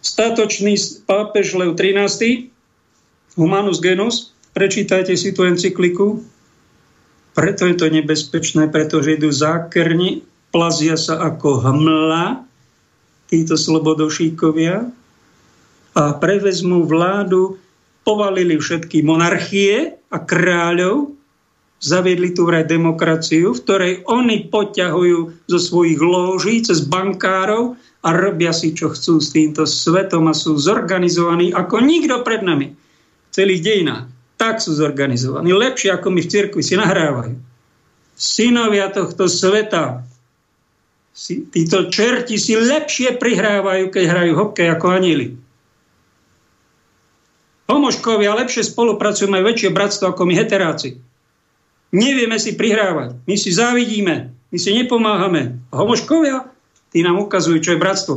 statočný pápež Lev 13. Humanus Genus, Prečítajte si tú encykliku. Preto je to nebezpečné, pretože idú zákerni, plazia sa ako hmla títo slobodošíkovia a prevezmú vládu, povalili všetky monarchie a kráľov, zaviedli tu vraj demokraciu, v ktorej oni poťahujú zo svojich lóží cez bankárov a robia si, čo chcú s týmto svetom a sú zorganizovaní ako nikto pred nami v celých dejinách tak sú zorganizovaní. Lepšie ako my v cirkvi si nahrávajú. Synovia tohto sveta, si, títo čerti si lepšie prihrávajú, keď hrajú hokej ako anili. Homoškovia lepšie spolupracujú, majú väčšie bratstvo ako my heteráci. Nevieme si prihrávať. My si závidíme. My si nepomáhame. Homoškovia, tí nám ukazujú, čo je bratstvo.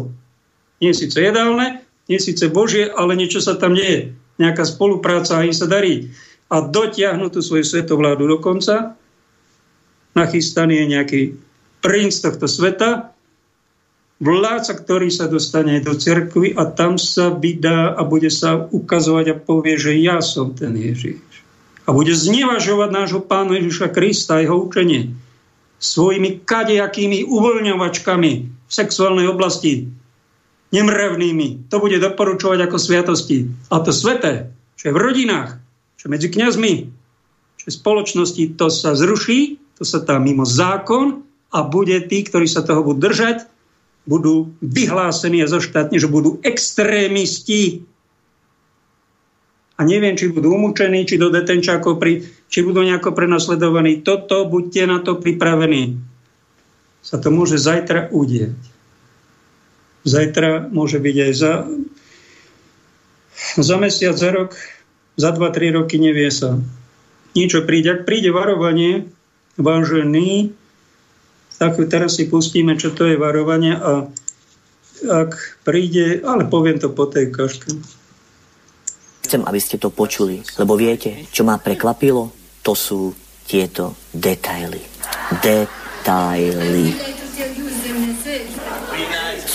Nie síce jedálne, nie síce Božie, ale niečo sa tam deje nejaká spolupráca a im sa darí. A dotiahnu tú svoju svetovládu do konca. Nachystaný je nejaký princ tohto sveta, vládca, ktorý sa dostane do cerkvy a tam sa vydá a bude sa ukazovať a povie, že ja som ten Ježiš. A bude znevažovať nášho pána Ježiša Krista a jeho učenie svojimi kadejakými uvoľňovačkami v sexuálnej oblasti, nemrevnými. To bude doporučovať ako sviatosti. A to sveté, čo je v rodinách, čo medzi kňazmi, čo v spoločnosti, to sa zruší, to sa tam mimo zákon a bude tí, ktorí sa toho budú držať, budú vyhlásení a zoštátne, že budú extrémisti. A neviem, či budú umúčení, či do detenčákov, pri, či budú nejako prenasledovaní. Toto buďte na to pripravení. Sa to môže zajtra udieť. Zajtra môže byť aj za, za mesiac, za rok, za 2-3 roky nevie sa. Niečo príde. Ak príde varovanie, vážený, tak teraz si pustíme, čo to je varovanie a ak príde, ale poviem to po tej kaške.
Chcem, aby ste to počuli, lebo viete, čo ma prekvapilo? To sú tieto detaily. Detaily.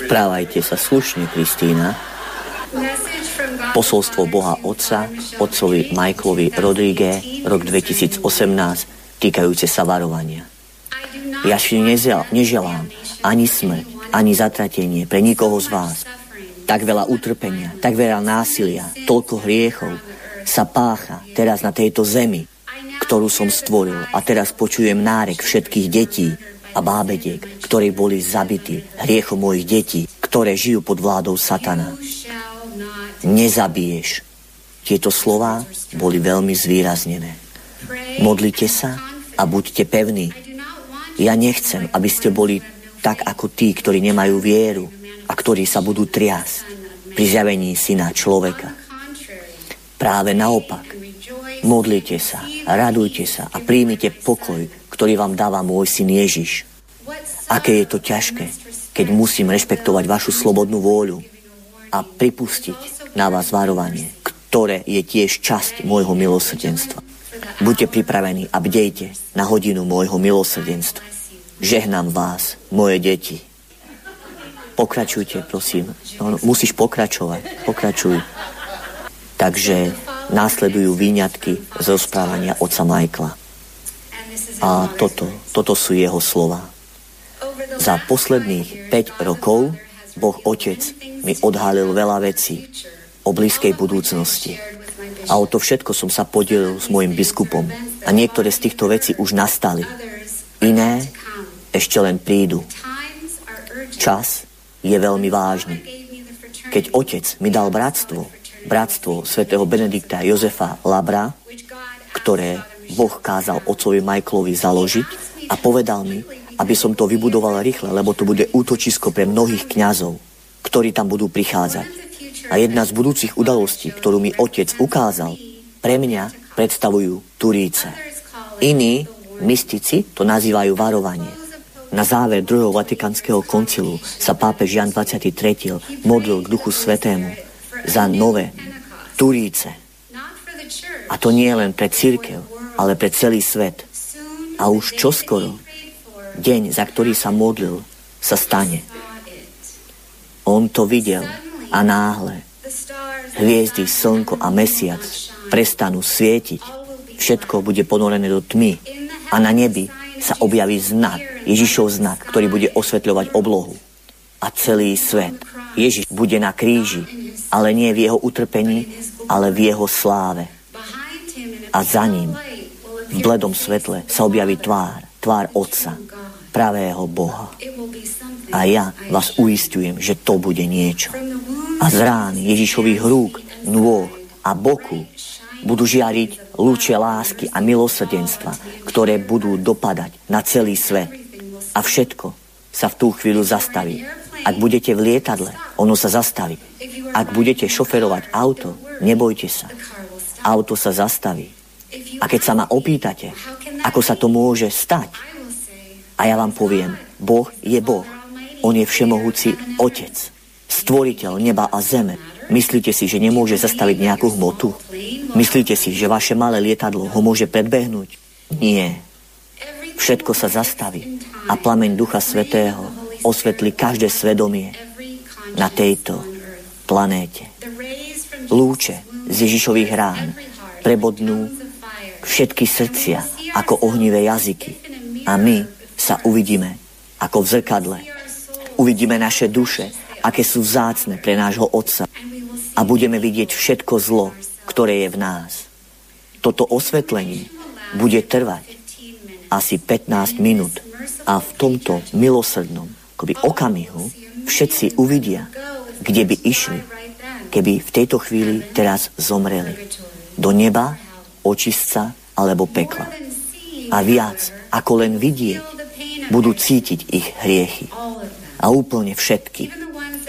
Správajte sa slušne, Kristýna. Posolstvo Boha Otca, otcovi Michaelovi Rodríge, rok 2018, týkajúce sa varovania. Ja si neželám ani smrť, ani zatratenie pre nikoho z vás. Tak veľa utrpenia, tak veľa násilia, toľko hriechov sa pácha teraz na tejto zemi, ktorú som stvoril a teraz počujem nárek všetkých detí a bábediek, ktorí boli zabití hriechom mojich detí, ktoré žijú pod vládou satana. Nezabiješ. Tieto slova boli veľmi zvýraznené. Modlite sa a buďte pevní, ja nechcem, aby ste boli tak ako tí, ktorí nemajú vieru a ktorí sa budú triasť pri zjavení syna človeka. Práve naopak, modlite sa, radujte sa a príjmite pokoj, ktorý vám dáva môj syn Ježiš. Aké je to ťažké, keď musím rešpektovať vašu slobodnú vôľu a pripustiť na vás varovanie, ktoré je tiež časť môjho milosrdenstva. Buďte pripravení a bdejte na hodinu môjho milosrdenstva. Žehnám vás, moje deti. Pokračujte, prosím. No, no, musíš pokračovať. Pokračuj. Takže následujú výňatky z rozprávania oca Michaela. A toto, toto sú jeho slova. Za posledných 5 rokov Boh Otec mi odhalil veľa vecí o blízkej budúcnosti. A o to všetko som sa podelil s môjim biskupom. A niektoré z týchto vecí už nastali. Iné ešte len prídu. Čas je veľmi vážny. Keď otec mi dal bratstvo, bratstvo svätého Benedikta Jozefa Labra, ktoré Boh kázal otcovi Michaelovi založiť a povedal mi, aby som to vybudoval rýchle, lebo to bude útočisko pre mnohých kňazov, ktorí tam budú prichádzať. A jedna z budúcich udalostí, ktorú mi otec ukázal, pre mňa predstavujú Turíce. Iní mystici to nazývajú varovanie. Na záver druhého vatikánskeho koncilu sa pápež Jan 23. modlil k Duchu Svetému za nové Turíce. A to nie len pre církev, ale pre celý svet. A už čoskoro, deň, za ktorý sa modlil, sa stane. On to videl a náhle hviezdy, slnko a mesiac prestanú svietiť. Všetko bude ponorené do tmy a na nebi sa objaví znak, Ježišov znak, ktorý bude osvetľovať oblohu. A celý svet. Ježiš bude na kríži, ale nie v jeho utrpení, ale v jeho sláve. A za ním, v bledom svetle, sa objaví tvár, tvár Otca, pravého Boha. A ja vás uistujem, že to bude niečo a z rán Ježišových rúk, nôh a boku budú žiariť lúče lásky a milosrdenstva, ktoré budú dopadať na celý svet. A všetko sa v tú chvíľu zastaví. Ak budete v lietadle, ono sa zastaví. Ak budete šoferovať auto, nebojte sa. Auto sa zastaví. A keď sa ma opýtate, ako sa to môže stať, a ja vám poviem, Boh je Boh. On je všemohúci Otec stvoriteľ neba a zeme, myslíte si, že nemôže zastaviť nejakú hmotu? Myslíte si, že vaše malé lietadlo ho môže predbehnúť? Nie. Všetko sa zastaví a plameň Ducha Svetého osvetli každé svedomie na tejto planéte. Lúče z Ježišových rán prebodnú všetky srdcia ako ohnivé jazyky a my sa uvidíme ako v zrkadle. Uvidíme naše duše, aké sú vzácne pre nášho Otca a budeme vidieť všetko zlo, ktoré je v nás. Toto osvetlenie bude trvať asi 15 minút a v tomto milosrdnom akoby okamihu všetci uvidia, kde by išli, keby v tejto chvíli teraz zomreli. Do neba, očistca alebo pekla. A viac, ako len vidieť, budú cítiť ich hriechy. A úplne všetky.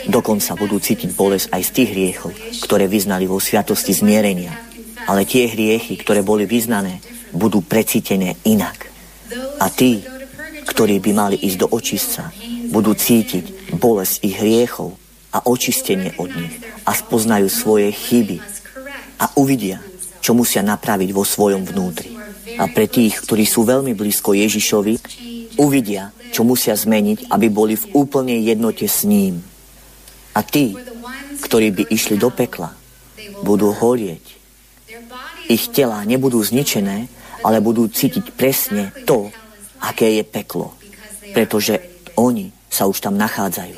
Dokonca budú cítiť bolesť aj z tých hriechov, ktoré vyznali vo sviatosti zmierenia. Ale tie hriechy, ktoré boli vyznané, budú precítené inak. A tí, ktorí by mali ísť do očistca, budú cítiť bolesť ich hriechov a očistenie od nich a spoznajú svoje chyby a uvidia, čo musia napraviť vo svojom vnútri. A pre tých, ktorí sú veľmi blízko Ježišovi, uvidia, čo musia zmeniť, aby boli v úplne jednote s ním. A tí, ktorí by išli do pekla, budú horieť. Ich telá nebudú zničené, ale budú cítiť presne to, aké je peklo. Pretože oni sa už tam nachádzajú.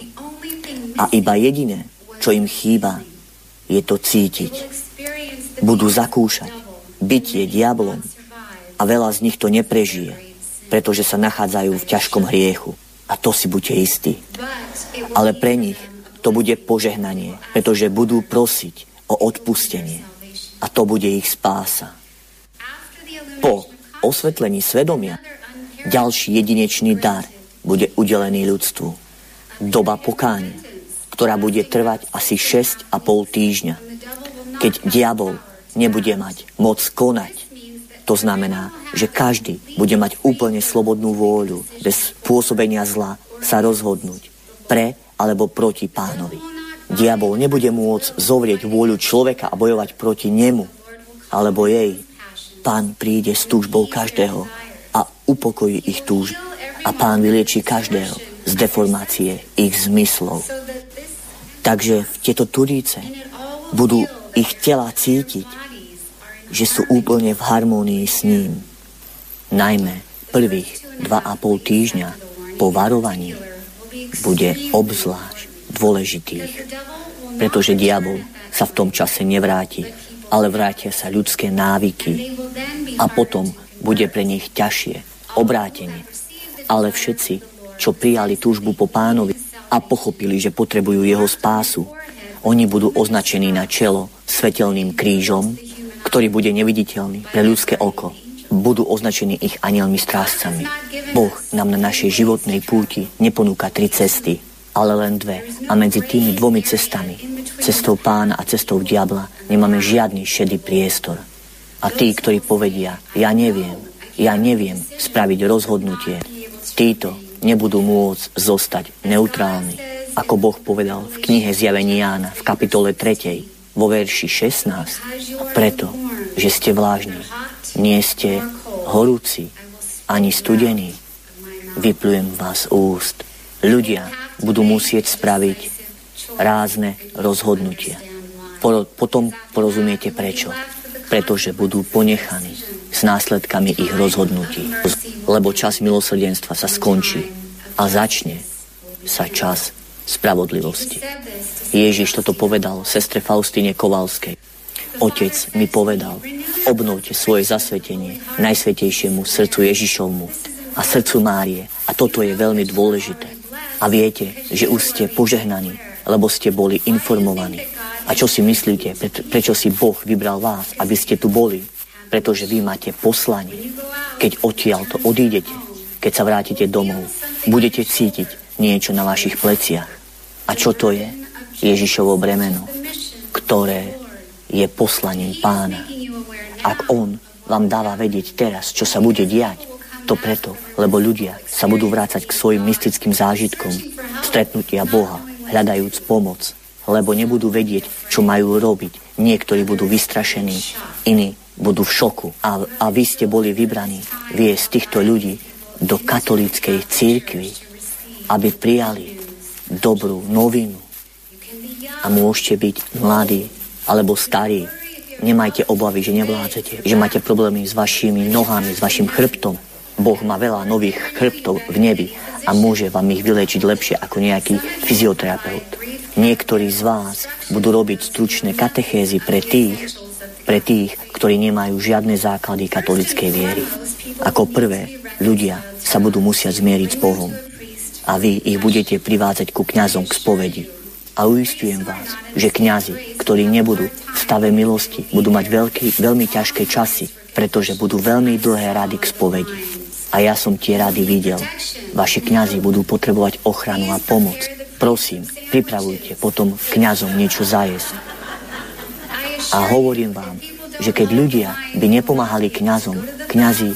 A iba jediné, čo im chýba, je to cítiť. Budú zakúšať bytie diablom a veľa z nich to neprežije, pretože sa nachádzajú v ťažkom hriechu. A to si buďte istí. Ale pre nich to bude požehnanie, pretože budú prosiť o odpustenie. A to bude ich spása. Po osvetlení svedomia ďalší jedinečný dar bude udelený ľudstvu. Doba pokánia, ktorá bude trvať asi 6,5 týždňa. Keď diabol nebude mať moc konať, to znamená, že každý bude mať úplne slobodnú vôľu, bez pôsobenia zla sa rozhodnúť pre alebo proti pánovi. Diabol nebude môcť zovrieť vôľu človeka a bojovať proti nemu alebo jej. Pán príde s túžbou každého a upokojí ich túž a pán vylieči každého z deformácie ich zmyslov. Takže tieto turíce budú ich tela cítiť, že sú úplne v harmónii s ním. Najmä prvých dva a pol týždňa po varovaní bude obzvlášť dôležitých, pretože diabol sa v tom čase nevráti, ale vrátia sa ľudské návyky a potom bude pre nich ťažšie, obrátenie. Ale všetci, čo prijali túžbu po pánovi a pochopili, že potrebujú jeho spásu, oni budú označení na čelo svetelným krížom, ktorý bude neviditeľný pre ľudské oko. Budú označení ich anielmi strážcami. Boh nám na našej životnej púti neponúka tri cesty, ale len dve. A medzi tými dvomi cestami, cestou pána a cestou diabla, nemáme žiadny šedý priestor. A tí, ktorí povedia, ja neviem, ja neviem spraviť rozhodnutie, títo nebudú môcť zostať neutrálni. Ako Boh povedal v knihe Zjavení Jána v kapitole 3. vo verši 16. Preto, že ste vlážni, nie ste horúci ani studení, vyplujem vás úst. Ľudia budú musieť spraviť rázne rozhodnutia. Potom porozumiete prečo pretože budú ponechaní s následkami ich rozhodnutí. Lebo čas milosrdenstva sa skončí a začne sa čas spravodlivosti. Ježiš toto povedal sestre Faustine Kovalskej. Otec mi povedal, obnovte svoje zasvetenie najsvetejšiemu srdcu Ježišovmu a srdcu Márie. A toto je veľmi dôležité. A viete, že už ste požehnaní, lebo ste boli informovaní a čo si myslíte, prečo si Boh vybral vás, aby ste tu boli? Pretože vy máte poslanie. Keď odtiaľ to odídete, keď sa vrátite domov, budete cítiť niečo na vašich pleciach. A čo to je? Ježišovo bremeno, ktoré je poslaním pána. Ak on vám dáva vedieť teraz, čo sa bude diať, to preto, lebo ľudia sa budú vrácať k svojim mystickým zážitkom, stretnutia Boha, hľadajúc pomoc, lebo nebudú vedieť, čo majú robiť. Niektorí budú vystrašení, iní budú v šoku. A, a vy ste boli vybraní viesť týchto ľudí do katolíckej církvy. aby prijali dobrú novinu. A môžete byť mladí alebo starí. Nemajte obavy, že nevládzete, že máte problémy s vašimi nohami, s vašim chrbtom. Boh má veľa nových chrbtov v nebi a môže vám ich vylečiť lepšie ako nejaký fyzioterapeut. Niektorí z vás budú robiť stručné katechézy pre tých, pre tých, ktorí nemajú žiadne základy katolíckej viery. Ako prvé, ľudia sa budú musieť zmieriť s Bohom a vy ich budete privádzať ku kňazom k spovedi. A uistujem vás, že kňazi, ktorí nebudú v stave milosti, budú mať veľký, veľmi ťažké časy, pretože budú veľmi dlhé rady k spovedi. A ja som tie rady videl. Vaši kňazi budú potrebovať ochranu a pomoc. Prosím, pripravujte potom kňazom niečo zajesť. A hovorím vám, že keď ľudia by nepomáhali kňazom, kňazi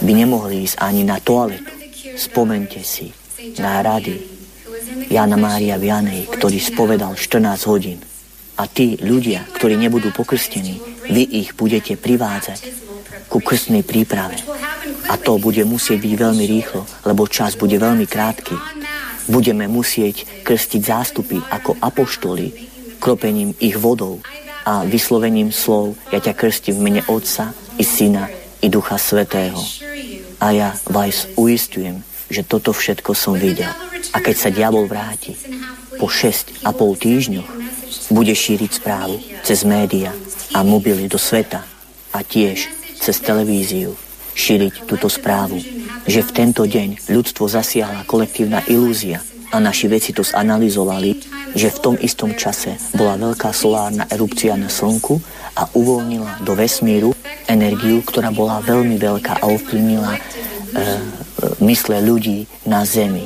by nemohli ísť ani na toaletu. Spomente si na rady Jana Mária Vianej, ktorý spovedal 14 hodín. A tí ľudia, ktorí nebudú pokrstení, vy ich budete privádzať ku krstnej príprave. A to bude musieť byť veľmi rýchlo, lebo čas bude veľmi krátky. Budeme musieť krstiť zástupy ako apoštoli, kropením ich vodou, a vyslovením slov ja ťa krstím v mene Otca i Syna i Ducha Svetého. A ja vás uistujem, že toto všetko som videl. A keď sa diabol vráti po 6 a pol týždňoch, bude šíriť správu cez média a mobily do sveta a tiež cez televíziu šíriť túto správu, že v tento deň ľudstvo zasiahla kolektívna ilúzia a naši veci to zanalizovali, že v tom istom čase bola veľká solárna erupcia na Slnku a uvoľnila do vesmíru energiu, ktorá bola veľmi veľká a ovplyvnila mysle ľudí na Zemi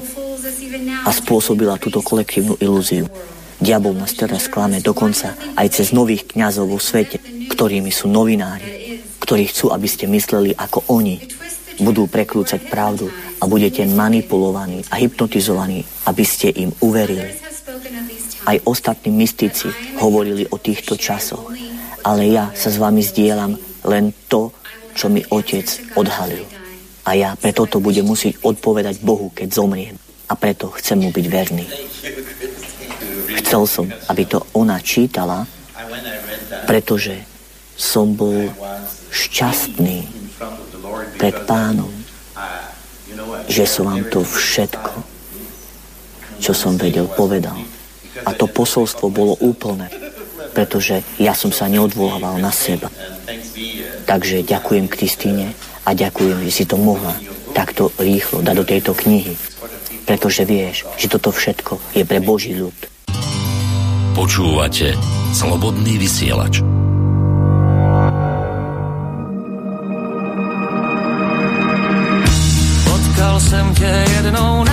a spôsobila túto kolektívnu ilúziu. Diabol nás teraz klame dokonca aj cez nových kňazov vo svete, ktorými sú novinári, ktorí chcú, aby ste mysleli ako oni. Budú prekrúcať pravdu a budete manipulovaní a hypnotizovaní, aby ste im uverili. Aj ostatní mystici hovorili o týchto časoch, ale ja sa s vami zdieľam len to, čo mi otec odhalil. A ja preto to budem musieť odpovedať Bohu, keď zomriem. A preto chcem mu byť verný. Chcel som, aby to ona čítala, pretože som bol šťastný pred pánom že som vám to všetko, čo som vedel, povedal. A to posolstvo bolo úplné, pretože ja som sa neodvolával na seba. Takže ďakujem Kristýne a ďakujem, že si to mohla takto rýchlo dať do tejto knihy, pretože vieš, že toto všetko je pre Boží ľud.
Počúvate Slobodný vysielač.
jsem tě jednou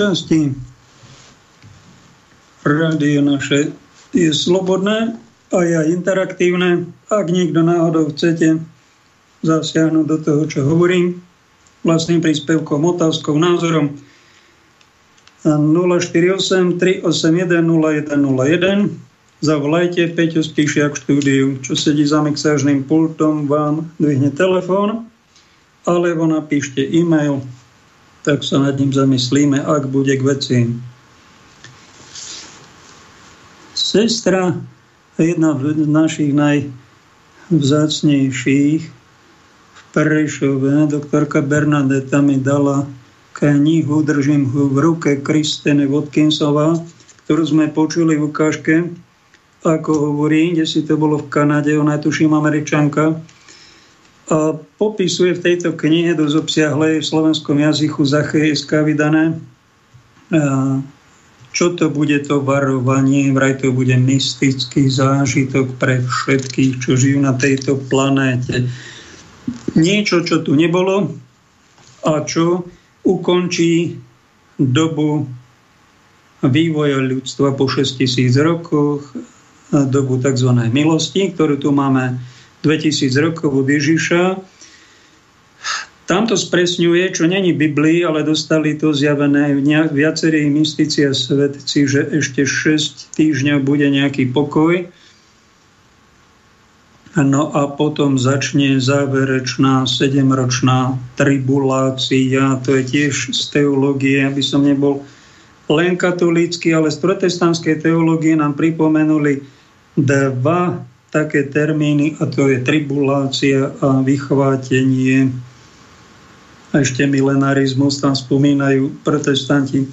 Sme
v
druhej časti. Rádio naše je slobodné a je aj interaktívne. Ak niekto náhodou chcete zasiahnuť do toho, čo hovorím, vlastným príspevkom, otázkou, názorom, 048 381 0101 zavolajte Peťo Spišiak v štúdiu, čo sedí za mixážnym pultom, vám dvihne telefón alebo napíšte e-mail tak sa nad ním zamyslíme, ak bude k veci. Sestra, jedna z našich najvzácnejších v Prešove, doktorka Bernadeta mi dala knihu, držím v ruke, Kristene Watkinsová, ktorú sme počuli v ukážke, ako hovorí, kde si to bolo v Kanade, ona je tuším američanka, popisuje v tejto knihe dosť obsiahlej v slovenskom jazyku Zachejska vydané, čo to bude to varovanie, vraj to bude mystický zážitok pre všetkých, čo žijú na tejto planéte. Niečo, čo tu nebolo a čo ukončí dobu vývoja ľudstva po 6000 rokoch, dobu tzv. milosti, ktorú tu máme 2000 rokov od Ježiša. Tam to spresňuje, čo není Biblii, ale dostali to zjavené viacerí mystici a svetci, že ešte 6 týždňov bude nejaký pokoj. No a potom začne záverečná sedemročná tribulácia. To je tiež z teológie, aby som nebol len katolícky, ale z protestantskej teológie nám pripomenuli dva také termíny, a to je tribulácia a vychvátenie. Ešte milenarizmus tam spomínajú protestanti.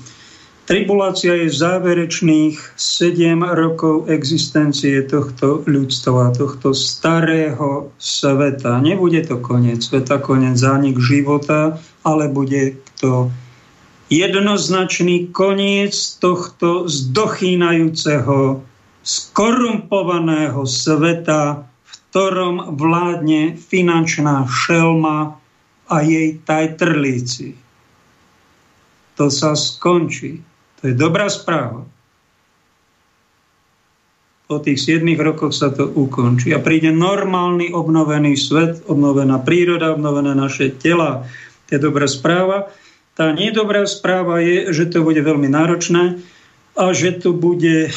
Tribulácia je záverečných 7 rokov existencie tohto ľudstva, tohto starého sveta. Nebude to koniec sveta, koniec zánik života, ale bude to jednoznačný koniec tohto zdochýnajúceho, skorumpovaného sveta, v ktorom vládne finančná šelma a jej tajtrlíci. To sa skončí. To je dobrá správa. Po tých 7 rokoch sa to ukončí a príde normálny obnovený svet, obnovená príroda, obnovené naše tela. To je dobrá správa. Tá nedobrá správa je, že to bude veľmi náročné a že tu bude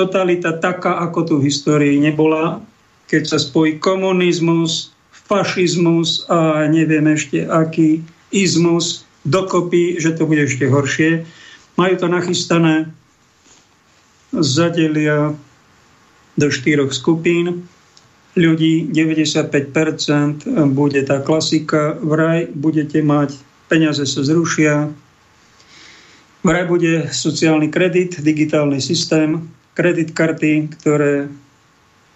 totalita taká, ako tu v histórii nebola, keď sa spojí komunizmus, fašizmus a neviem ešte aký izmus dokopy, že to bude ešte horšie. Majú to nachystané, zadelia do štyroch skupín. Ľudí, 95% bude tá klasika, vraj budete mať, peniaze sa zrušia, vraj bude sociálny kredit, digitálny systém, kredit karty, ktoré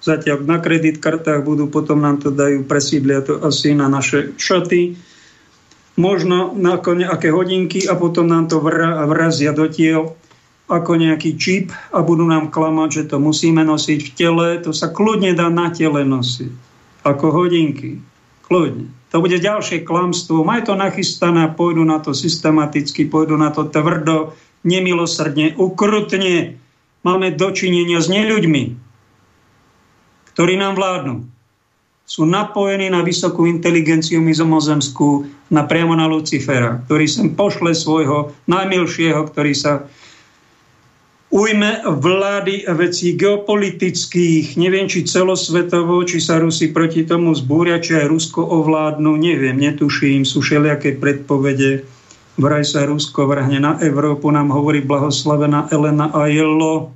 zatiaľ na kredit kartách budú, potom nám to dajú, presídlia to asi na naše šaty, možno na nejaké hodinky a potom nám to vrazia do tiel ako nejaký čip a budú nám klamať, že to musíme nosiť v tele. To sa kľudne dá na tele nosiť, ako hodinky. Kľudne. To bude ďalšie klamstvo. Maj to nachystané a pôjdu na to systematicky, pôjdu na to tvrdo, nemilosrdne, ukrutne. Máme dočinenia s neľuďmi, ktorí nám vládnu. Sú napojení na vysokú inteligenciu mizomozemskú, na priamo na Lucifera, ktorý sem pošle svojho najmilšieho, ktorý sa ujme vlády vecí geopolitických, neviem, či celosvetovo, či sa Rusi proti tomu zbúria, či aj Rusko ovládnu, neviem, netuším, sú všelijaké predpovede. Vraj sa Rusko vrhne na Európu, nám hovorí blahoslavená Elena Ajelo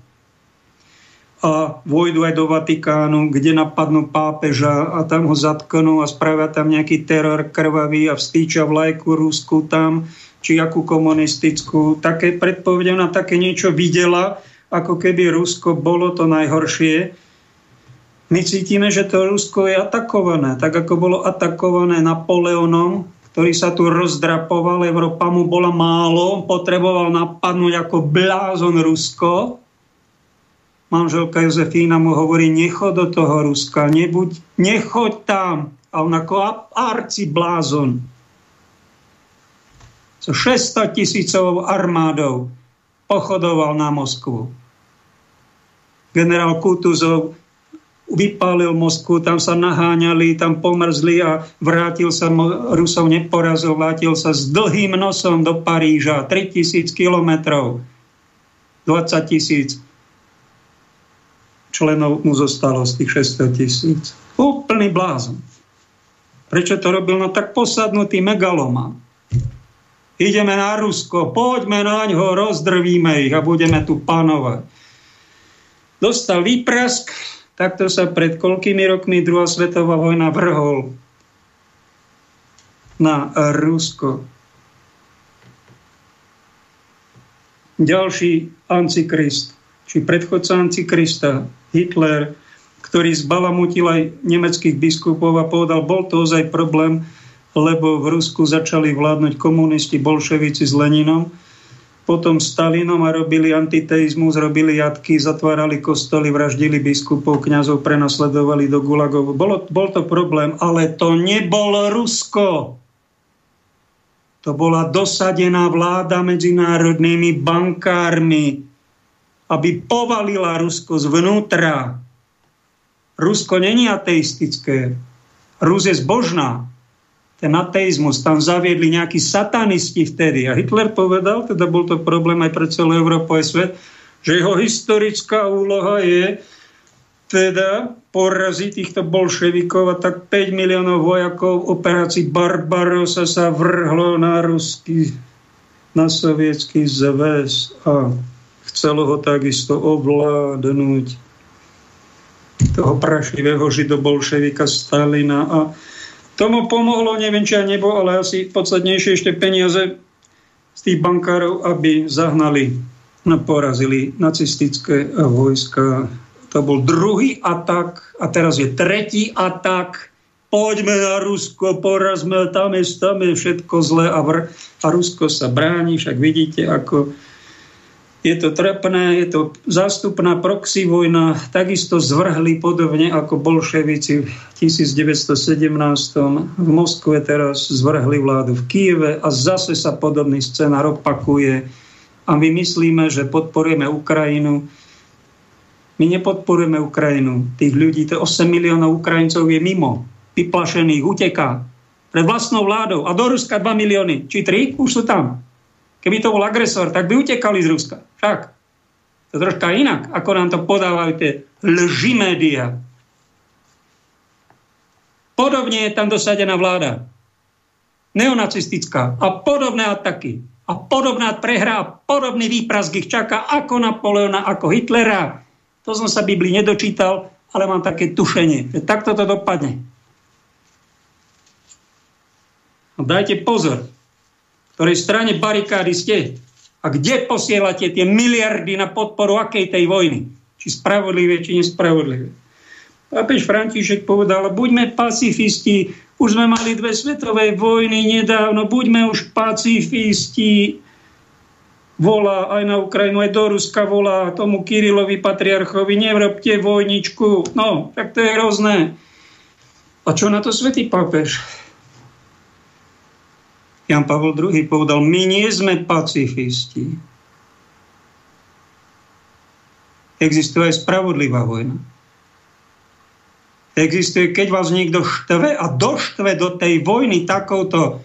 a vojdu aj do Vatikánu, kde napadnú pápeža a tam ho zatknú a spravia tam nejaký teror krvavý a vstýča vlajku Rusku tam či akú komunistickú. Také predpovede, ona také niečo videla, ako keby Rusko bolo to najhoršie. My cítime, že to Rusko je atakované, tak ako bolo atakované Napoleonom, ktorý sa tu rozdrapoval, Európa mu bola málo, potreboval napadnúť ako blázon Rusko. Manželka Jozefína mu hovorí, nechod do toho Ruska, nebuď, nechoď tam. A on ako arci blázon so 600 tisícovou armádou pochodoval na Moskvu. Generál Kutuzov vypálil Moskvu, tam sa naháňali, tam pomrzli a vrátil sa, Rusov neporazil, vrátil sa s dlhým nosom do Paríža, 3000 kilometrov, 20 tisíc členov mu zostalo z tých 600 tisíc. Úplný blázon. Prečo to robil? No tak posadnutý megalomán ideme na Rusko, poďme na ňo, rozdrvíme ich a budeme tu panovať. Dostal výprask, takto sa pred koľkými rokmi druhá svetová vojna vrhol na Rusko. Ďalší antikrist, či predchodca antikrista, Hitler, ktorý zbalamutil aj nemeckých biskupov a povedal, bol to ozaj problém, lebo v Rusku začali vládnuť komunisti, bolševici s Leninom, potom Stalinom a robili antiteizmus, robili jatky, zatvárali kostoly, vraždili biskupov, kňazov, prenasledovali do gulagov. Bolo, bol to problém, ale to nebol Rusko. To bola dosadená vláda medzinárodnými bankármi, aby povalila Rusko zvnútra. Rusko není ateistické. Rus je zbožná ten ateizmus, tam zaviedli nejakí satanisti vtedy. A Hitler povedal, teda bol to problém aj pre celú Európu aj svet, že jeho historická úloha je teda poraziť týchto bolševikov a tak 5 miliónov vojakov operácií Barbarosa sa vrhlo na ruský, na sovietský zväz a chcelo ho takisto ovládnuť toho prašivého židobolševika Stalina a Tomu pomohlo, neviem, či aj nebo, ale asi podstatnejšie ešte peniaze z tých bankárov, aby zahnali, no, porazili nacistické vojska. To bol druhý atak a teraz je tretí atak. Poďme na Rusko, porazme, tam je, tam je všetko zlé a, vr- a Rusko sa bráni, však vidíte, ako je to trapné, je to zástupná proxy vojna, takisto zvrhli podobne ako bolševici v 1917. V Moskve teraz zvrhli vládu v Kieve a zase sa podobný scenár opakuje. A my myslíme, že podporujeme Ukrajinu. My nepodporujeme Ukrajinu. Tých ľudí, to 8 miliónov Ukrajincov je mimo, vyplašených, uteká pred vlastnou vládou. A do Ruska 2 milióny, či 3, už sú tam. Keby to bol agresor, tak by utekali z Ruska. Však. To troška inak, ako nám to podávajú tie lži média. Podobne je tam dosadená vláda. Neonacistická. A podobné ataky. A podobná prehra a podobný výprask ich čaká ako Napoleona, ako Hitlera. To som sa Biblii nedočítal, ale mám také tušenie, že takto to dopadne. No dajte pozor ktorej strane barikády ste a kde posielate tie miliardy na podporu akej tej vojny. Či spravodlivé, či nespravodlivé. Pápež František povedal, buďme pacifisti, už sme mali dve svetové vojny nedávno, buďme už pacifisti. Volá aj na Ukrajinu, aj do Ruska volá tomu Kirilovi patriarchovi, nevrobte vojničku. No, tak to je hrozné. A čo na to svätý pápež? Jan Pavel II povedal, my nie sme pacifisti. Existuje aj spravodlivá vojna. Existuje, keď vás niekto štve a doštve do tej vojny takouto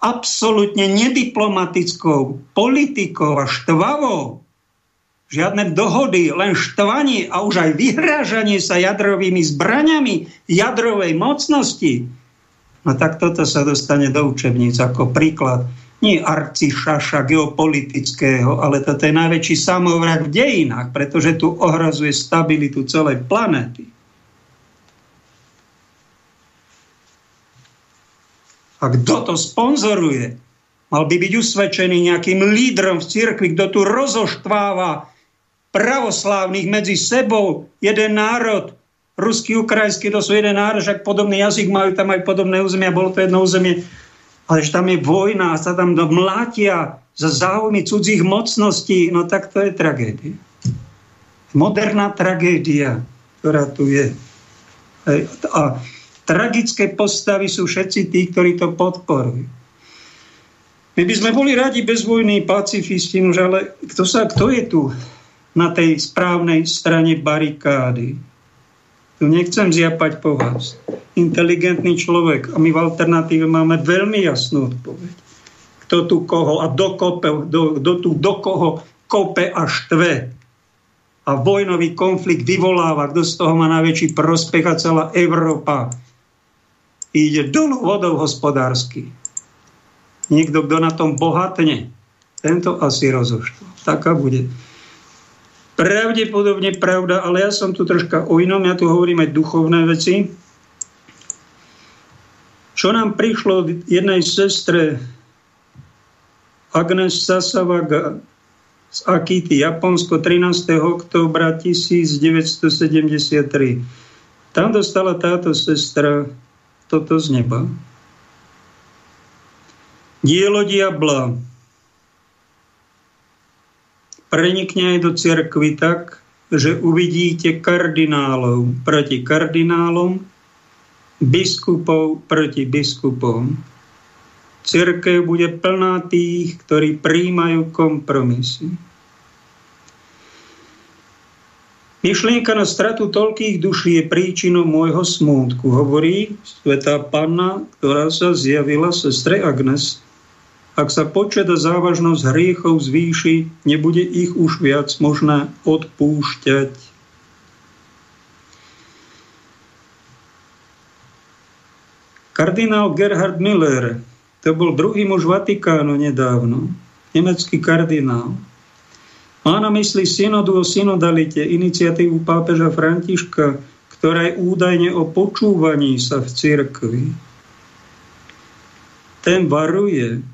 absolútne nediplomatickou politikou a štvavou, žiadne dohody, len štvanie a už aj vyhrážanie sa jadrovými zbraňami jadrovej mocnosti, no tak toto sa dostane do učebníc ako príklad nie arcišaša geopolitického, ale toto je najväčší samovrak v dejinách, pretože tu ohrazuje stabilitu celej planéty. A kto to sponzoruje? Mal by byť usvedčený nejakým lídrom v cirkvi, kto tu rozoštváva pravoslávnych medzi sebou jeden národ, ruský, ukrajinský, to sú jeden národ, však podobný jazyk majú, tam aj podobné územia, bolo to jedno územie, ale že tam je vojna sa tam mlátia za záujmy cudzích mocností, no tak to je tragédia. Moderná tragédia, ktorá tu je. A tragické postavy sú všetci tí, ktorí to podporujú. My by sme boli radi bez vojny, pacifisti, ale kto, sa, kto je tu na tej správnej strane barikády? Tu nechcem zjapať po vás. Inteligentný človek. A my v alternatíve máme veľmi jasnú odpoveď. Kto tu koho a do, kope, do, do, tu do koho kope a štve. A vojnový konflikt vyvoláva, kto z toho má najväčší prospech a celá Európa ide dolu vodou hospodársky. Niekto, kto na tom bohatne, tento asi rozoštval. Taká bude. Pravdepodobne pravda, ale ja som tu troška o inom, ja tu hovorím aj duchovné veci. Čo nám prišlo od jednej sestre Agnes Sasavaga z Akity, Japonsko, 13. oktobra 1973. Tam dostala táto sestra toto z neba. Dielo diabla prenikne aj do cirkvy tak, že uvidíte kardinálov proti kardinálom, biskupov proti biskupom. Cirkev bude plná tých, ktorí príjmajú kompromisy. Myšlienka na stratu toľkých duší je príčinou môjho smútku, hovorí svetá panna, ktorá sa zjavila sestre Agnes. Ak sa počet a závažnosť hriechov zvýši, nebude ich už viac možné odpúšťať. Kardinál Gerhard Miller, to bol druhý muž Vatikánu nedávno, nemecký kardinál, má na mysli synodu o synodalite, iniciatívu pápeža Františka, ktorá je údajne o počúvaní sa v cirkvi. Ten varuje.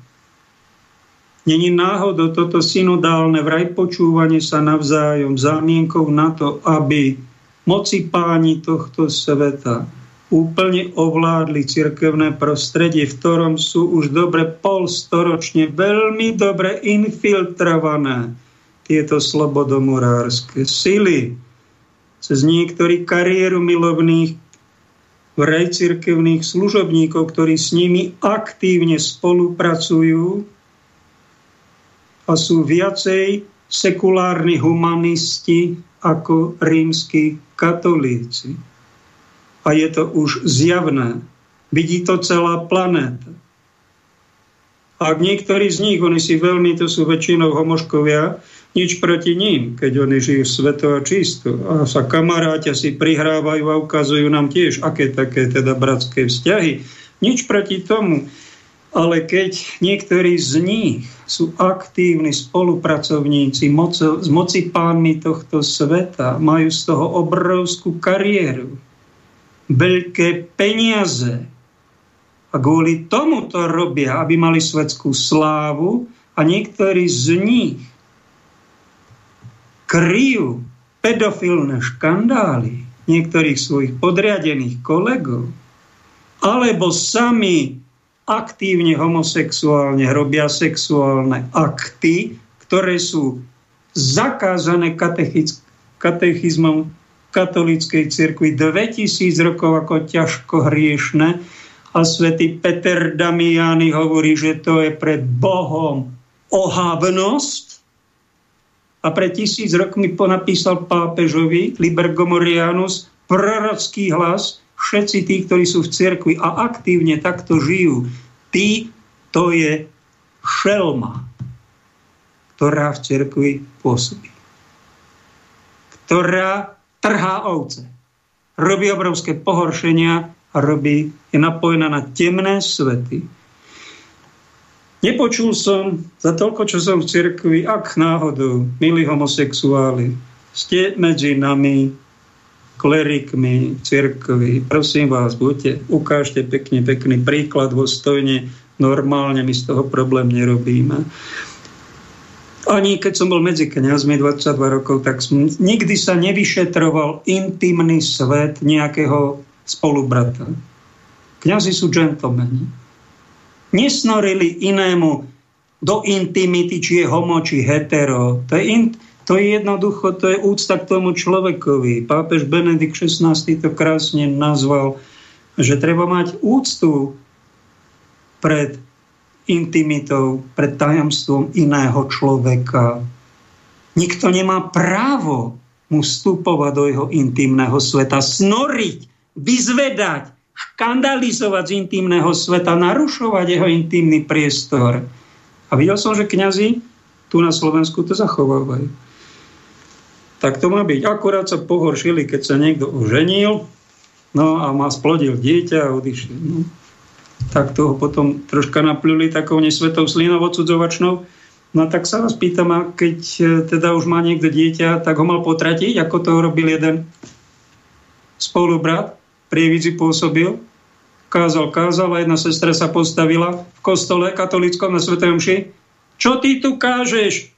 Není náhodou toto synodálne vraj počúvanie sa navzájom zámienkou na to, aby moci páni tohto sveta úplne ovládli cirkevné prostredie, v ktorom sú už dobre polstoročne veľmi dobre infiltrované tieto slobodomurárske sily. Cez niektorí kariéru milovných vraj cirkevných služobníkov, ktorí s nimi aktívne spolupracujú a sú viacej sekulárni humanisti ako rímsky katolíci. A je to už zjavné. Vidí to celá planéta. Ak niektorí z nich, oni si veľmi, to sú väčšinou homoškovia, nič proti ním, keď oni žijú sveto a čisto. A sa kamaráťa si prihrávajú a ukazujú nám tiež, aké také teda bratské vzťahy. Nič proti tomu. Ale keď niektorí z nich sú aktívni spolupracovníci moco, s moci pánmi tohto sveta, majú z toho obrovskú kariéru, veľké peniaze a kvôli tomu to robia, aby mali svetskú slávu a niektorí z nich kryjú pedofilné škandály niektorých svojich podriadených kolegov, alebo sami aktívne homosexuálne robia sexuálne akty, ktoré sú zakázané katechizmom katolíckej cirkvi. 2000 rokov ako ťažko hriešne. A svätý Peter Damiani hovorí, že to je pred Bohom ohavnosť. A pred tisíc rokmi ponapísal pápežovi Liber Gomorianus prorocký hlas, všetci tí, ktorí sú v cirkvi a aktívne takto žijú, tí, to je šelma, ktorá v cirkvi pôsobí. Ktorá trhá ovce. Robí obrovské pohoršenia a robí, je napojená na temné svety. Nepočul som za toľko, čo som v cirkvi, ak náhodou, milí homosexuáli, ste medzi nami, klerikmi, cirkvi, prosím vás, buďte, ukážte pekne, pekný príklad vo stojne, normálne my z toho problém nerobíme ani keď som bol medzi kniazmi 22 rokov, tak som, nikdy sa nevyšetroval intimný svet nejakého spolubrata. Kňazi sú džentlmeni. Nesnorili inému do intimity, či je homo, či hetero. To je, in, to je jednoducho, to je úcta k tomu človekovi. Pápež Benedikt XVI to krásne nazval, že treba mať úctu pred intimitou, pred tajomstvom iného človeka. Nikto nemá právo mu vstupovať do jeho intimného sveta, snoriť, vyzvedať, škandalizovať z intimného sveta, narušovať jeho intimný priestor. A videl som, že kňazi tu na Slovensku to zachovávajú. Tak to má byť. Akurát sa pohoršili, keď sa niekto oženil, no a má splodil dieťa a odišiel. No tak toho potom troška napľuli takou nesvetou slinou odsudzovačnou. No tak sa vás pýtam, a keď e, teda už má niekto dieťa, tak ho mal potratiť, ako to robil jeden spolubrat, prievidzi pôsobil, kázal, kázal a jedna sestra sa postavila v kostole katolickom na Svetom Mši. Čo ty tu kážeš?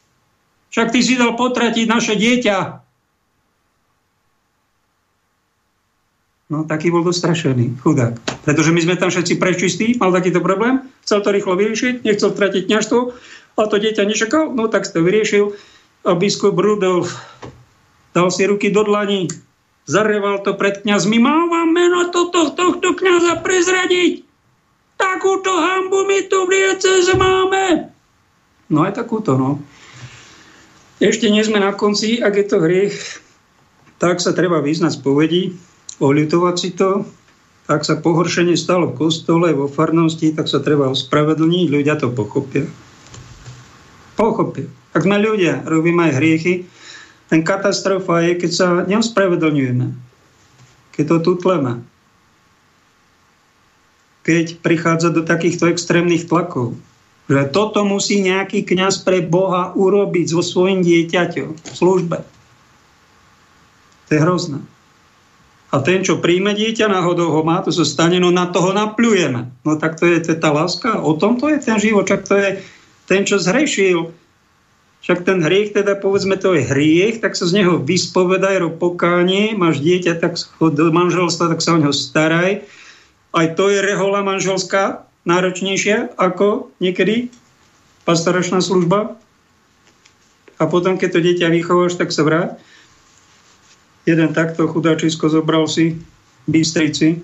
Však ty si dal potratiť naše dieťa. No, taký bol dostrašený, chudák. Pretože my sme tam všetci prečistí, mal takýto problém, chcel to rýchlo vyriešiť, nechcel stratiť kniažstvo a to dieťa nečakal, no tak to vyriešil a biskup Rudolf dal si ruky do dlaní, zareval to pred kňazmi, mal vám meno toto, tohto kňaza prezradiť. Takúto hambu my tu v máme. No aj takúto, no. Ešte nie sme na konci, ak je to hriech, tak sa treba vyznať spovedí, oľutovať si to, ak sa pohoršenie stalo v kostole, vo farnosti, tak sa treba ospravedlniť, ľudia to pochopia. Pochopia. Ak sme ľudia, robíme aj hriechy, ten katastrofa je, keď sa neospravedlňujeme, keď to tutleme, keď prichádza do takýchto extrémnych tlakov, že toto musí nejaký kňaz pre Boha urobiť so svojím dieťaťom v službe. To je hrozné. A ten, čo príjme dieťa, náhodou ho má, to sa stane, no na toho napľujeme. No tak to je, to je tá láska. O tom to je ten život. Čak to je ten, čo zhrešil. Však ten hriech, teda povedzme, to je hriech, tak sa z neho vyspovedaj, rob pokánie, máš dieťa, tak do manželstva, tak sa o neho staraj. Aj to je rehola manželská, náročnejšia ako niekedy pastoračná služba. A potom, keď to dieťa vychováš, tak sa vráť jeden takto chudáčisko zobral si Bystrici.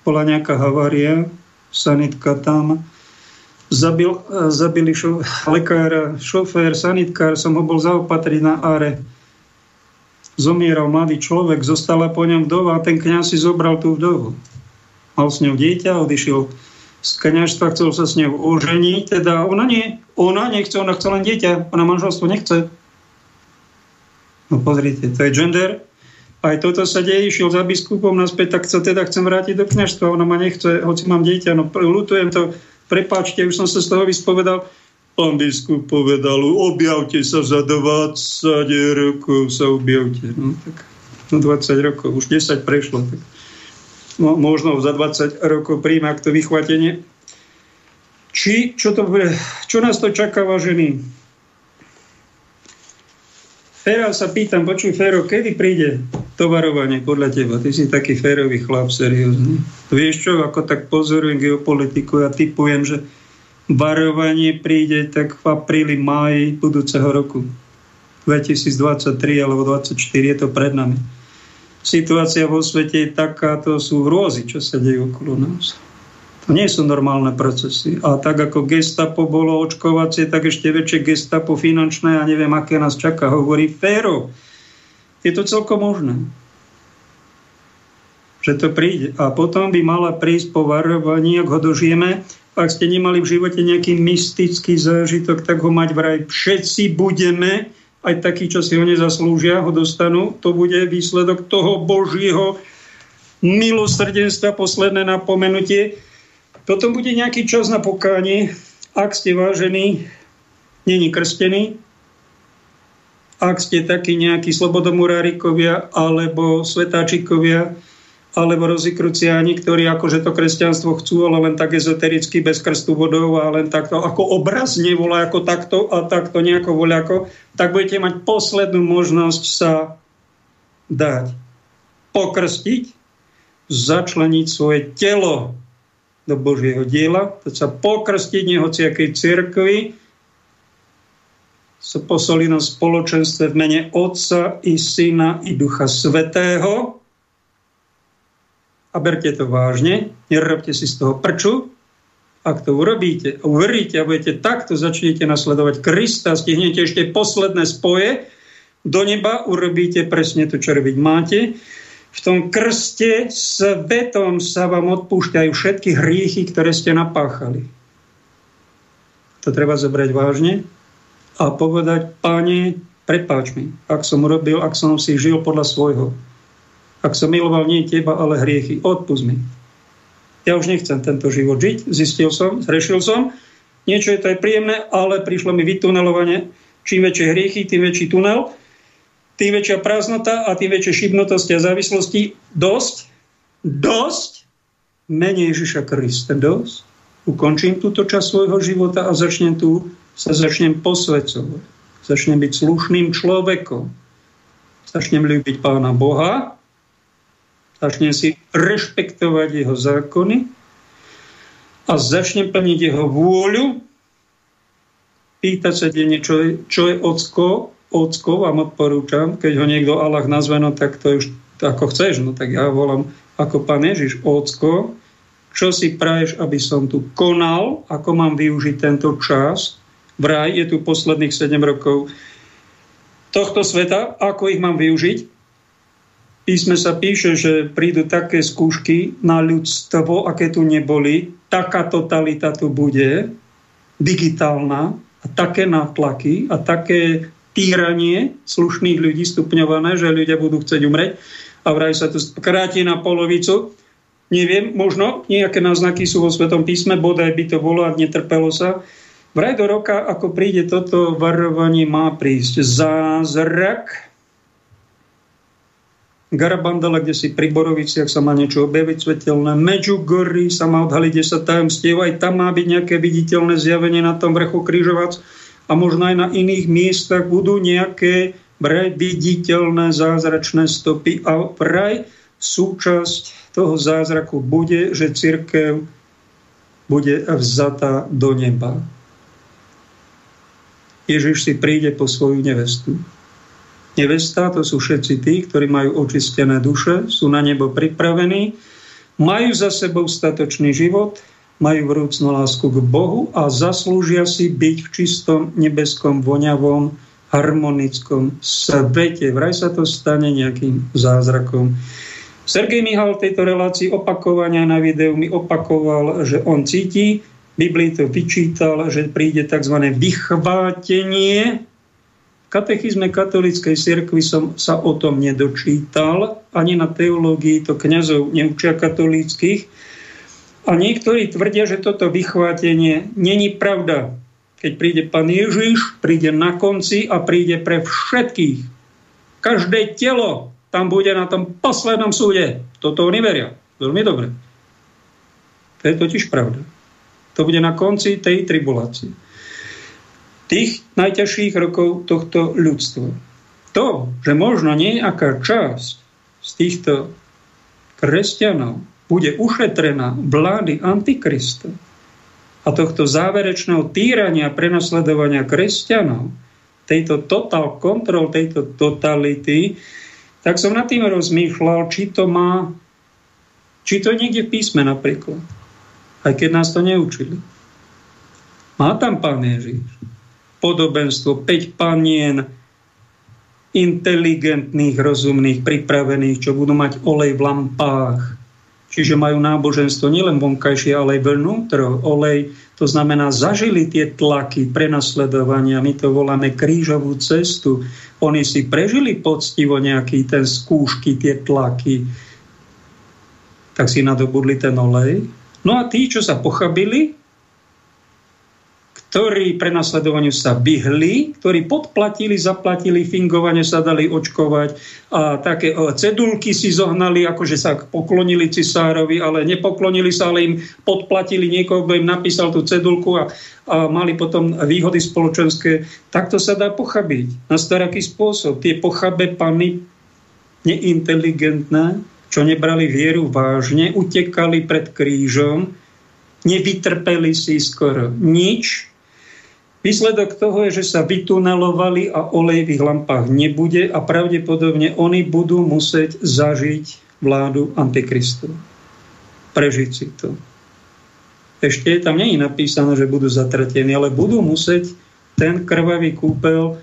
Bola nejaká havária, sanitka tam. Zabil, zabili šo, lekára, šofér, sanitkár, som ho bol zaopatriť na áre. Zomieral mladý človek, zostala po ňom vdova a ten kňaz si zobral tú vdovu. Mal s ňou dieťa, odišiel z kňažstva, chcel sa s ňou oženiť, teda ona nie, ona nechce, ona chce len dieťa, ona manželstvo nechce. No pozrite, to je gender. Aj toto sa deje, išiel za biskupom naspäť, tak sa teda chcem vrátiť do kniažstva. Ona ma nechce, hoci mám dieťa, no lutujem to, prepáčte, už som sa z toho vyspovedal. Pán biskup povedal, objavte sa za 20 rokov, sa objavte. No tak, no 20 rokov, už 10 prešlo, tak možno za 20 rokov príjma to vychvatenie. Či, čo to čo nás to čaká, vážení? Fero sa pýtam, počuj Fero, kedy príde to varovanie podľa teba? Ty si taký férový chlap, seriózny. Vieš čo, ako tak pozorujem geopolitiku, ja typujem, že varovanie príde tak v apríli, máji budúceho roku. 2023 alebo 2024 je to pred nami. Situácia vo svete je taká, to sú hrôzy, čo sa dejú okolo nás. To nie sú normálne procesy. A tak ako gestapo bolo očkovacie, tak ešte väčšie gestapo finančné a neviem, aké nás čaká, hovorí Féro. Je to celkom možné že to príde. A potom by mala prísť po varovaní, ak ho dožijeme. Ak ste nemali v živote nejaký mystický zážitok, tak ho mať vraj všetci budeme aj takí, čo si ho nezaslúžia, ho dostanú. To bude výsledok toho Božieho milosrdenstva, posledné napomenutie. Potom bude nejaký čas na pokánie, ak ste vážení, není krstení, ak ste takí nejakí slobodomurárikovia alebo svetáčikovia, alebo rozikruciáni, ktorí akože to kresťanstvo chcú, ale len tak ezotericky, bez krstu vodou a len takto, ako obrazne volá, ako takto a takto nejako voľako, tak budete mať poslednú možnosť sa dať pokrstiť, začleniť svoje telo do Božieho diela, to sa pokrstiť nehociakej cirkvi, sa posoli na spoločenstve v mene Otca i Syna i Ducha Svetého, a berte to vážne, nerobte si z toho prču. Ak to urobíte a uveríte a budete takto, začnete nasledovať Krista, stihnete ešte posledné spoje do neba, urobíte presne to, čo robiť máte. V tom krste svetom sa vám odpúšťajú všetky hriechy, ktoré ste napáchali. To treba zobrať vážne a povedať, páne, prepáč mi, ak som urobil, ak som si žil podľa svojho ak som miloval nie teba, ale hriechy, odpust mi. Ja už nechcem tento život žiť, zistil som, zrešil som. Niečo je to aj príjemné, ale prišlo mi vytunelovanie. Čím väčšie hriechy, tým väčší tunel, tým väčšia prázdnota a tým väčšie šibnutosti a závislosti. Dosť, dosť, menej Ježiša Krista, dosť. Ukončím túto časť svojho života a začnem tu, sa začnem posvedcovať. Začnem byť slušným človekom. Začnem ľúbiť Pána Boha, začnem si rešpektovať jeho zákony a začnem plniť jeho vôľu, pýtať sa denne, čo je, čo je ocko, ocko vám odporúčam, keď ho niekto Allah nazve, no tak to už ako chceš, no tak ja volám ako pán Ježiš, ocko, čo si praješ, aby som tu konal, ako mám využiť tento čas. Vraj je tu posledných 7 rokov tohto sveta, ako ich mám využiť písme sa píše, že prídu také skúšky na ľudstvo, aké tu neboli. Taká totalita tu bude, digitálna, a také nátlaky a také týranie slušných ľudí stupňované, že ľudia budú chcieť umreť a vraj sa to kráti na polovicu. Neviem, možno nejaké náznaky sú vo Svetom písme, bodaj by to bolo a netrpelo sa. Vraj do roka, ako príde toto varovanie, má prísť zázrak, Garabandala, kde si pri Boroviciach sa má niečo objaviť svetelné. Medžugory sa má odhaliť 10 tajomstiev. Aj tam má byť nejaké viditeľné zjavenie na tom vrchu Krížovac. A možno aj na iných miestach budú nejaké vraj viditeľné zázračné stopy. A vraj súčasť toho zázraku bude, že církev bude vzatá do neba. Ježiš si príde po svoju nevestu nevesta, to sú všetci tí, ktorí majú očistené duše, sú na nebo pripravení, majú za sebou statočný život, majú vrúcnú lásku k Bohu a zaslúžia si byť v čistom nebeskom voňavom harmonickom svete. Vraj sa to stane nejakým zázrakom. Sergej Mihal v tejto relácii opakovania na videu mi opakoval, že on cíti, Biblii to vyčítal, že príde tzv. vychvátenie katechizme katolíckej cirkvi som sa o tom nedočítal, ani na teológii to kňazov neučia katolíckých. A niektorí tvrdia, že toto vychvátenie není pravda. Keď príde pán Ježiš, príde na konci a príde pre všetkých. Každé telo tam bude na tom poslednom súde. Toto oni veria. Veľmi dobre. To je totiž pravda. To bude na konci tej tribulácie tých najťažších rokov tohto ľudstva. To, že možno nejaká časť z týchto kresťanov bude ušetrená vlády Antikrista a tohto záverečného týrania a prenasledovania kresťanov, tejto total kontrol, tejto totality, tak som nad tým rozmýšľal, či to má, či to niekde v písme napríklad. Aj keď nás to neučili. Má tam pán Ježiš podobenstvo 5 panien inteligentných, rozumných, pripravených, čo budú mať olej v lampách. Čiže majú náboženstvo nielen vonkajšie, ale aj vnútro. Olej, to znamená, zažili tie tlaky prenasledovania. My to voláme krížovú cestu. Oni si prežili poctivo nejaký ten skúšky, tie tlaky. Tak si nadobudli ten olej. No a tí, čo sa pochabili, ktorí prenasledovaniu sa vyhli, ktorí podplatili, zaplatili, fingovane sa dali očkovať a také cedulky si zohnali, akože sa poklonili cisárovi, ale nepoklonili sa, ale im podplatili niekoho, kto im napísal tú cedulku a, a mali potom výhody spoločenské. Takto sa dá pochabiť na staraký spôsob. Tie pochabé pany neinteligentné, čo nebrali vieru vážne, utekali pred krížom, nevytrpeli si skoro nič, Výsledok toho je, že sa vytunelovali a olej v ich lampách nebude a pravdepodobne oni budú musieť zažiť vládu Antikristu. Prežiť si to. Ešte tam nie je napísané, že budú zatratení, ale budú musieť ten krvavý kúpel,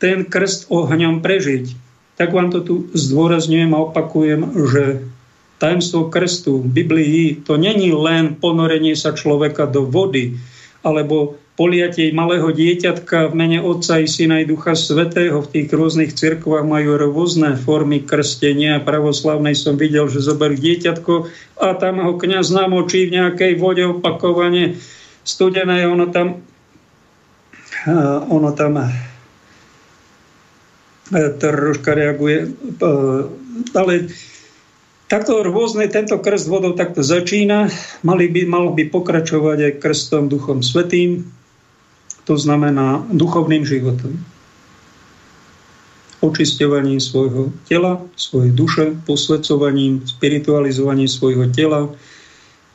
ten krst ohňom prežiť. Tak vám to tu zdôrazňujem a opakujem, že tajemstvo krstu v Biblii to není len ponorenie sa človeka do vody, alebo poliatie malého dieťatka v mene Otca i Syna i Ducha Svetého. V tých rôznych cirkvách majú rôzne formy krstenia. Pravoslavnej som videl, že zoberú dieťatko a tam ho kniaz namočí v nejakej vode opakovane studené. Ono tam ono tam troška reaguje. Ale Takto rôzne, tento krst vodou takto začína. Mali by, mal by pokračovať aj krstom Duchom Svetým, to znamená duchovným životom. Očisťovaním svojho tela, svojej duše, posvedcovaním, spiritualizovaním svojho tela,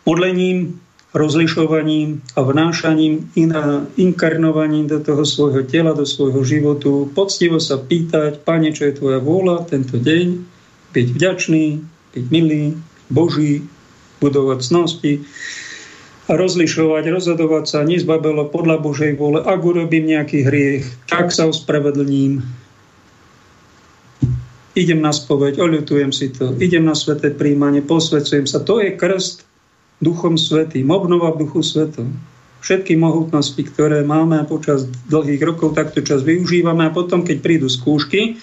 modlením, rozlišovaním a vnášaním, inkarnovaním do toho svojho tela, do svojho životu, poctivo sa pýtať, Pane, čo je Tvoja vôľa tento deň, byť vďačný, byť milý, Boží, budovať cnosti, rozlišovať, rozhodovať sa nezbabelo podľa Božej vôle. Ak urobím nejaký hriech, tak sa ospravedlním. Idem na spoveď, oľutujem si to. Idem na sveté príjmanie, posvedcujem sa. To je krst Duchom Svetým, obnova v Duchu Svetom. Všetky mohutnosti, ktoré máme počas dlhých rokov, takto čas využívame a potom, keď prídu skúšky,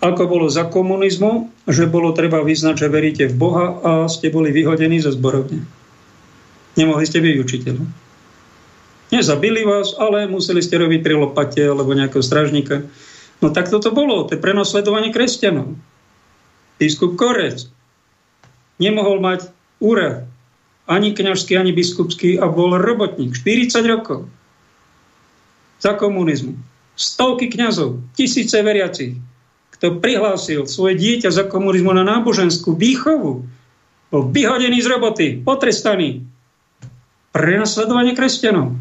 ako bolo za komunizmu, že bolo treba vyznať, že veríte v Boha a ste boli vyhodení zo zborovne. Nemohli ste byť učiteľom. Nezabili vás, ale museli ste robiť pri lopate alebo nejakého stražníka. No tak toto bolo, to je prenosledovanie kresťanov. Biskup Korec nemohol mať úrad, ani kňažský, ani biskupský a bol robotník. 40 rokov. Za komunizmu. Stovky kňazov, tisíce veriacich. Kto prihlásil svoje dieťa za komunizmu na náboženskú výchovu, bol vyhodený z roboty, potrestaný, prenasledovanie kresťanov.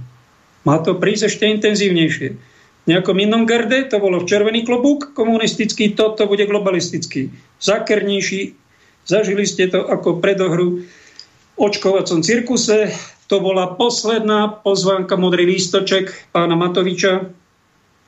Má to prísť ešte intenzívnejšie. V nejakom inom garde to bolo v červený klobúk komunistický, toto bude globalistický. Zakernejší, zažili ste to ako predohru očkovacom cirkuse. To bola posledná pozvánka, modrý lístoček pána Matoviča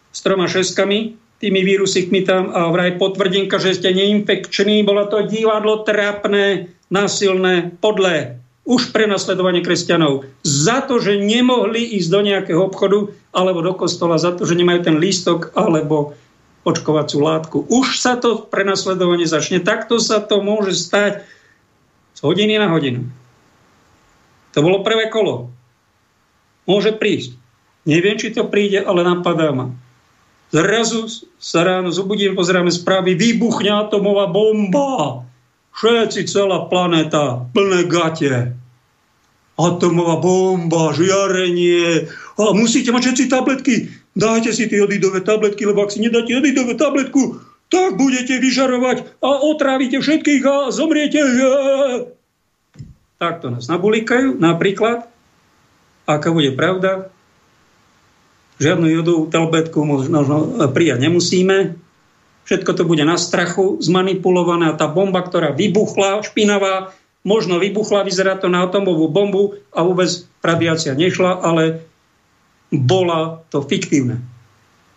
s troma šeskami, tými vírusikmi tam a vraj potvrdinka, že ste neinfekční. Bolo to divadlo trápne, násilné, podlé už prenasledovanie kresťanov za to, že nemohli ísť do nejakého obchodu alebo do kostola, za to, že nemajú ten lístok alebo očkovacú látku. Už sa to prenasledovanie začne. Takto sa to môže stať z hodiny na hodinu. To bolo prvé kolo. Môže prísť. Neviem, či to príde, ale napadá ma. Zrazu sa ráno zobudím, pozeráme správy, vybuchne atomová bomba. Všetci, celá planéta, plné gate. Atomová bomba, žiarenie. A musíte mať všetci tabletky. Dajte si tie odidové tabletky, lebo ak si nedáte odidové tabletku, tak budete vyžarovať a otrávite všetkých a zomriete. Takto nás nabulikajú. Napríklad, aká bude pravda, Žiadnu jodovú tabletku možno prijať nemusíme. Všetko to bude na strachu zmanipulované a tá bomba, ktorá vybuchla, špinavá, možno vybuchla, vyzerá to na atomovú bombu a vôbec radiácia nešla, ale bola to fiktívne.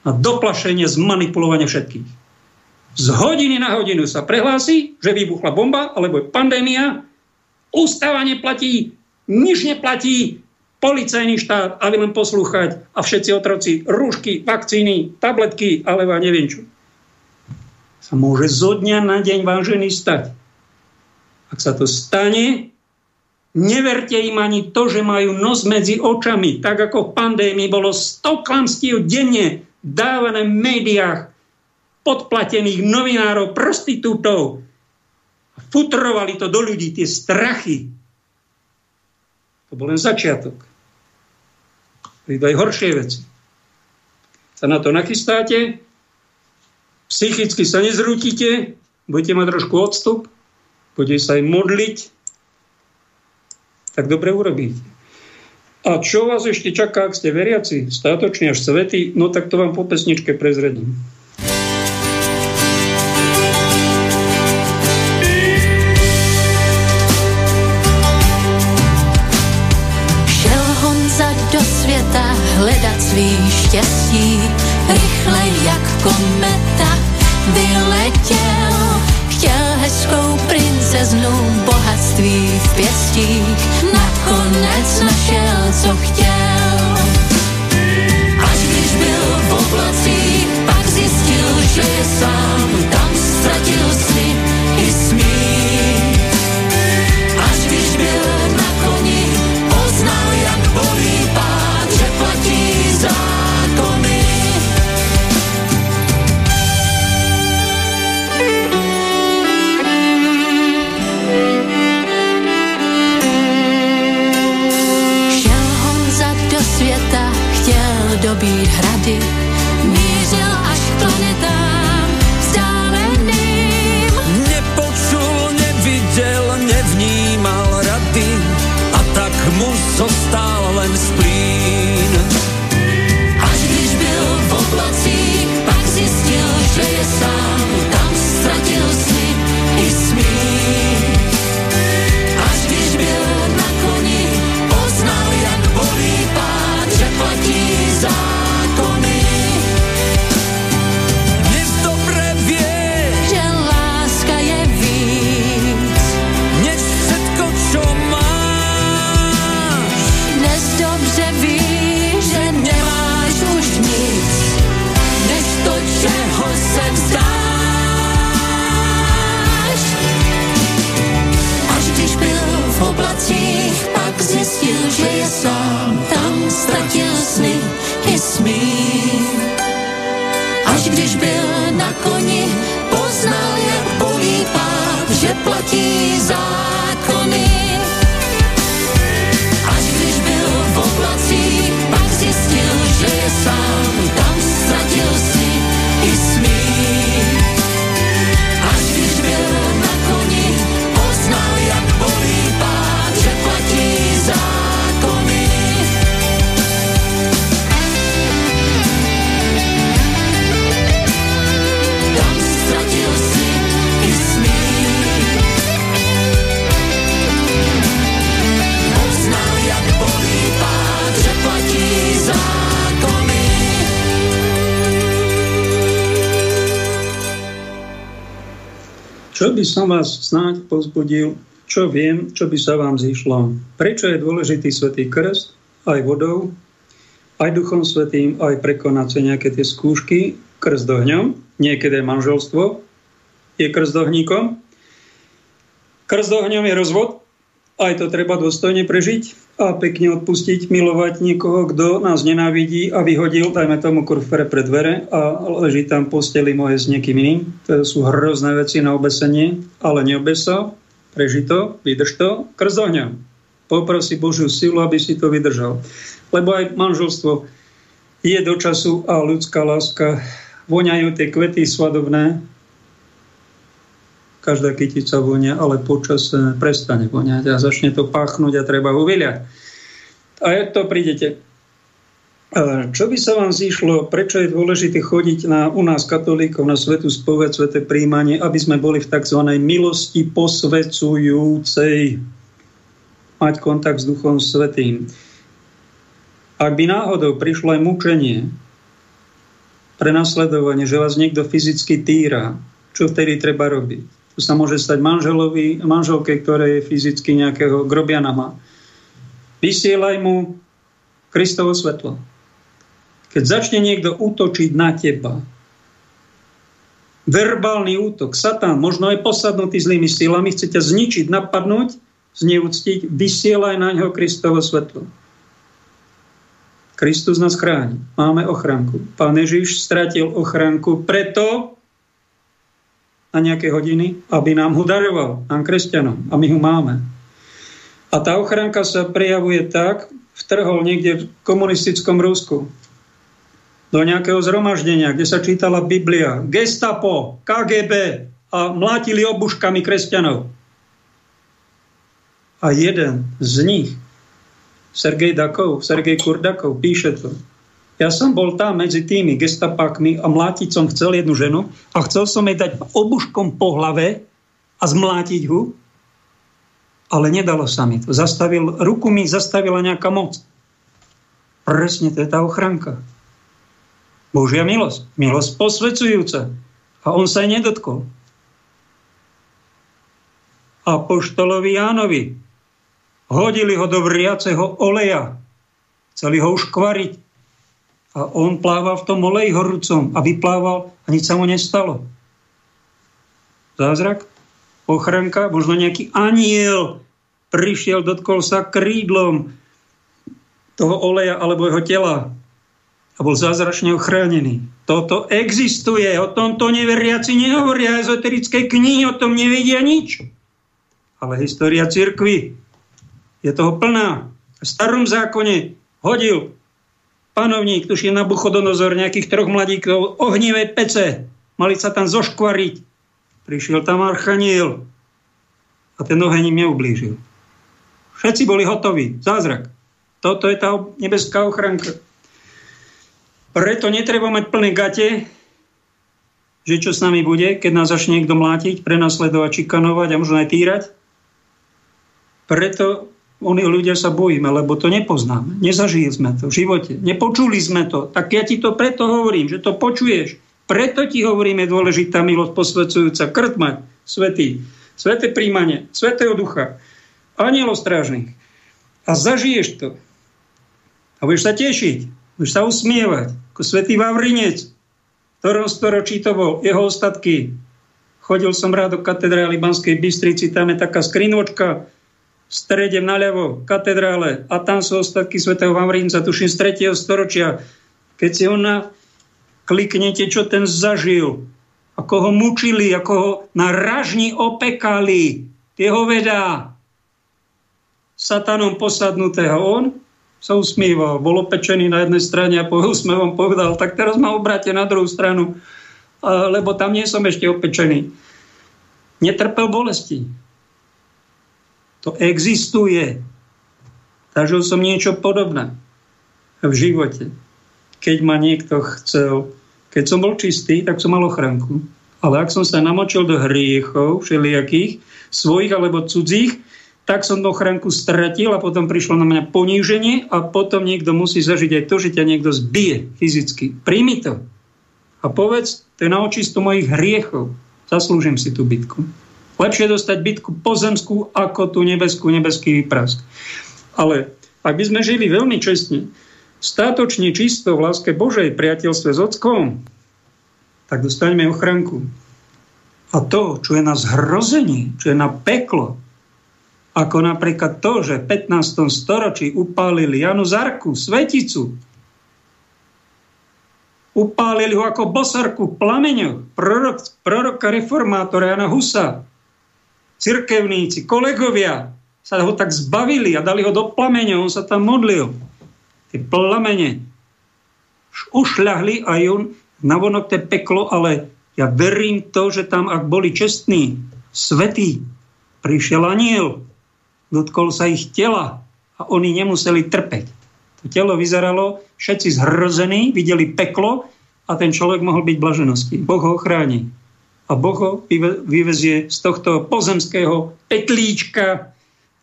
A doplašenie, zmanipulovanie všetkých. Z hodiny na hodinu sa prehlási, že vybuchla bomba alebo je pandémia, ústava neplatí, nič neplatí, policajný štát, ale len poslúchať a všetci otroci, rúšky, vakcíny, tabletky, alebo neviem čo. Sa môže zo dňa na deň vážený stať. Ak sa to stane, neverte im ani to, že majú nos medzi očami, tak ako v pandémii bolo 100 klamstiev denne dávané v médiách podplatených novinárov, prostitútov. Futrovali to do ľudí, tie strachy. To bol len začiatok prídu aj horšie veci. Sa na to nachystáte, psychicky sa nezrútite, budete mať trošku odstup, budete sa aj modliť, tak dobre urobíte. A čo vás ešte čaká, ak ste veriaci, státočne až svety, no tak to vám po pesničke prezredím.
svý štěstí, rychle jak kometa pěstích, nakonec našel, co chtěl. Až když byl v oblacích, pak zjistil, že je sám, tam
som vás snáď pozbudil, čo viem, čo by sa vám zišlo. Prečo je dôležitý svätý krst, aj vodou, aj duchom svetým, aj prekonať sa nejaké tie skúšky, krst ohňom, niekedy manželstvo, je krst ohníkom. Krst ohňom je rozvod, aj to treba dôstojne prežiť a pekne odpustiť, milovať niekoho, kto nás nenávidí a vyhodil, dajme tomu kurfere pred dvere a leží tam posteli moje s niekým iným. To sú hrozné veci na obesenie, ale neobes sa, preži to, vydrž to, krst ohňom. Poprosi Božiu silu, aby si to vydržal. Lebo aj manželstvo je do času a ľudská láska voňajú tie kvety svadobné, každá kytica vonia, ale počas prestane voniať a začne to páchnuť a treba ho vyliať. A jak to prídete? Čo by sa vám zišlo, prečo je dôležité chodiť na, u nás katolíkov na svetu spoved, sveté príjmanie, aby sme boli v tzv. milosti posvecujúcej, mať kontakt s Duchom Svetým. Ak by náhodou prišlo aj mučenie, prenasledovanie, že vás niekto fyzicky týra, čo vtedy treba robiť? To sa môže stať manželovi, manželke, ktoré je fyzicky nejakého grobiana má. Vysielaj mu Kristovo svetlo keď začne niekto útočiť na teba, verbálny útok, Satan, možno aj posadnutý zlými silami, chce ťa zničiť, napadnúť, zneúctiť, vysielaj na ňo Kristovo svetlo. Kristus nás chráni. Máme ochránku. Pán Ježiš stratil ochránku preto na nejaké hodiny, aby nám ho daroval, nám kresťanom. A my ho máme. A tá ochránka sa prejavuje tak, vtrhol niekde v komunistickom Rusku do nejakého zhromaždenia, kde sa čítala Biblia, gestapo, KGB a mlátili obuškami kresťanov. A jeden z nich, Sergej Dakov, Sergej Kurdakov, píše to. Ja som bol tam medzi tými gestapákmi a mlátiť som chcel jednu ženu a chcel som jej dať obuškom po hlave a zmlátiť ho, ale nedalo sa mi to. Zastavil, ruku mi zastavila nejaká moc. Presne to je tá ochranka. Božia milosť. Milosť posvedzujúca. A on sa aj nedotkol. Apoštolovi Jánovi hodili ho do vriaceho oleja. Chceli ho uškvariť. A on plával v tom oleji horúcom a vyplával a nič sa mu nestalo. Zázrak? Ochranka? Možno nejaký aniel prišiel, dotkol sa krídlom toho oleja alebo jeho tela a bol zázračne ochránený. Toto existuje, o tomto neveriaci nehovoria, ezoterické knihy o tom nevedia nič. Ale história cirkvy je toho plná. V starom zákone hodil panovník, tuším na Buchodonozor, nejakých troch mladíkov, ohnivé pece. Mali sa tam zoškvariť. Prišiel tam archaniel a ten oheň im neublížil. Všetci boli hotoví. Zázrak. Toto je tá nebeská ochranka. Preto netreba mať plné gate, že čo s nami bude, keď nás začne niekto mlátiť, prenasledovať, čikanovať a možno aj týrať. Preto oni ľudia sa bojíme, lebo to nepoznáme. Nezažili sme to v živote. Nepočuli sme to. Tak ja ti to preto hovorím, že to počuješ. Preto ti hovorím, je dôležitá milosť posvedcujúca. Krt mať, svetý, sveté príjmanie, svetého ducha, anielostrážnych. A zažiješ to. A budeš sa tešiť, budeš sa usmievať ako svätý Vavrinec, ktorom storočí to bol, jeho ostatky. Chodil som rád do katedrály Banskej Bystrici, tam je taká skrinočka, v strede naľavo, katedrále, a tam sú ostatky svätého Vavrinca, tuším z 3. storočia. Keď si ho na, kliknete, čo ten zažil, ako ho mučili, ako ho na ražni opekali, tie ho vedá satanom posadnutého. On sa usmíval, bol opečený na jednej strane a po úsmevom povedal, tak teraz ma obráte na druhú stranu, lebo tam nie som ešte opečený. Netrpel bolesti. To existuje. Zažil som niečo podobné v živote. Keď ma niekto chcel, keď som bol čistý, tak som mal ochránku. Ale ak som sa namočil do hriechov všelijakých, svojich alebo cudzích, tak som ochránku stratil a potom prišlo na mňa poníženie a potom niekto musí zažiť aj to, že ťa niekto zbije fyzicky. Príjmi to. A povedz, to je na očistu mojich hriechov. Zaslúžim si tú bitku. Lepšie dostať bitku pozemskú ako tú nebeskú, nebeský prask. Ale ak by sme žili veľmi čestne, státočne čisto v láske Božej, priateľstve s Ockom, tak dostaneme ochránku. A to, čo je na zhrození, čo je na peklo, ako napríklad to, že v 15. storočí upálili Janu Zarku, sveticu. Upálili ho ako bosarku v plameňoch. Prorok, proroka reformátora Jana Husa. Cirkevníci, kolegovia sa ho tak zbavili a dali ho do plameňov. On sa tam modlil. Tie plamene ušľahli a on navonok to peklo, ale ja verím to, že tam, ak boli čestní, svetí, prišiel aniel dotkol sa ich tela a oni nemuseli trpeť. To telo vyzeralo, všetci zhrození, videli peklo a ten človek mohol byť blaženosti. Boh ho ochráni. A Boh ho vyvezie z tohto pozemského petlíčka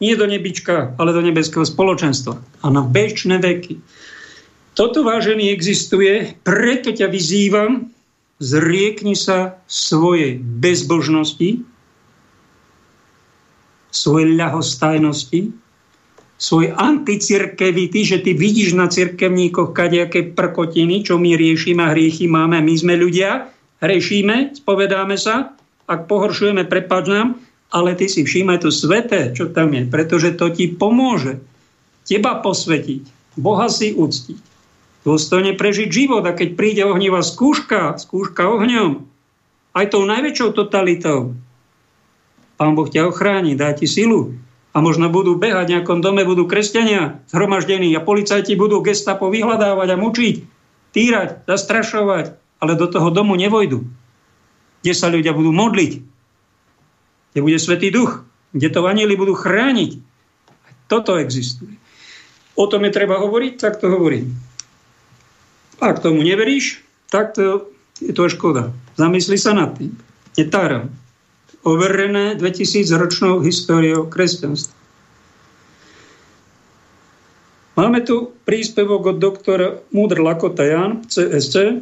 nie do nebička, ale do nebeského spoločenstva. A na väčšie veky. Toto, vážený, existuje, preto ťa vyzývam, zriekni sa svojej bezbožnosti, svojej ľahostajnosti, svoj anticirkevity, že ty vidíš na cirkevníkoch kadejaké prkotiny, čo my riešime a hriechy máme. My sme ľudia, hrešíme, spovedáme sa, ak pohoršujeme, prepáč nám, ale ty si všímaj to sveté, čo tam je, pretože to ti pomôže teba posvetiť, Boha si uctiť, dôstojne prežiť život a keď príde ohnivá skúška, skúška ohňom, aj tou najväčšou totalitou, Pán Boh ťa ochráni, dá ti silu a možno budú behať v nejakom dome, budú kresťania zhromaždení a policajti budú gestapo vyhľadávať a mučiť, týrať, zastrašovať, ale do toho domu nevojdu, kde sa ľudia budú modliť, kde bude Svetý Duch, kde to anieli budú chrániť. Toto existuje. O tom je treba hovoriť, tak to hovorím. Ak tomu neveríš, tak to je to škoda. Zamysli sa nad tým. Netáram. Overené 2000 ročnou históriou kresťanstva. Máme tu príspevok od doktora Múdr Lakota Jan, CSC,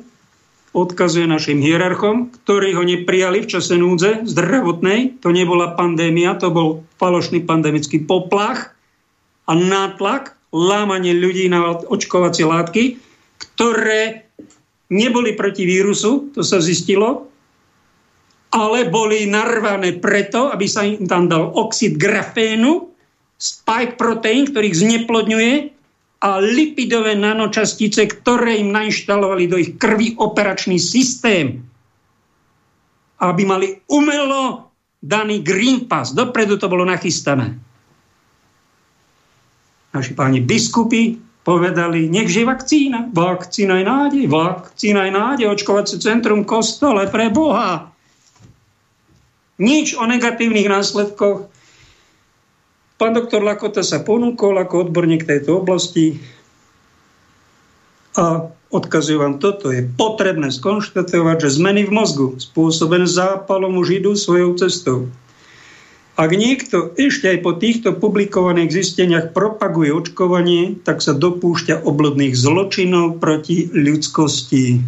odkazuje našim hierarchom, ktorí ho neprijali v čase núdze zdravotnej. To nebola pandémia, to bol falošný pandemický poplach a nátlak, lámanie ľudí na očkovacie látky, ktoré neboli proti vírusu, to sa zistilo, ale boli narvané preto, aby sa im tam dal oxid grafénu, spike proteín, ktorý ich zneplodňuje a lipidové nanočastice, ktoré im nainštalovali do ich krvi operačný systém, aby mali umelo daný Green Pass. Dopredu to bolo nachystané. Naši páni biskupy povedali, nechže vakcína. Vakcína je nádej, vakcína je nádej, očkovacie centrum kostole pre Boha. Nič o negatívnych následkoch Pán doktor Lakota sa ponúkol ako odborník tejto oblasti a odkazujem vám toto. Je potrebné skonštatovať, že zmeny v mozgu spôsobené zápalom už idú svojou cestou. Ak niekto ešte aj po týchto publikovaných zisteniach propaguje očkovanie, tak sa dopúšťa obludných zločinov proti ľudskosti.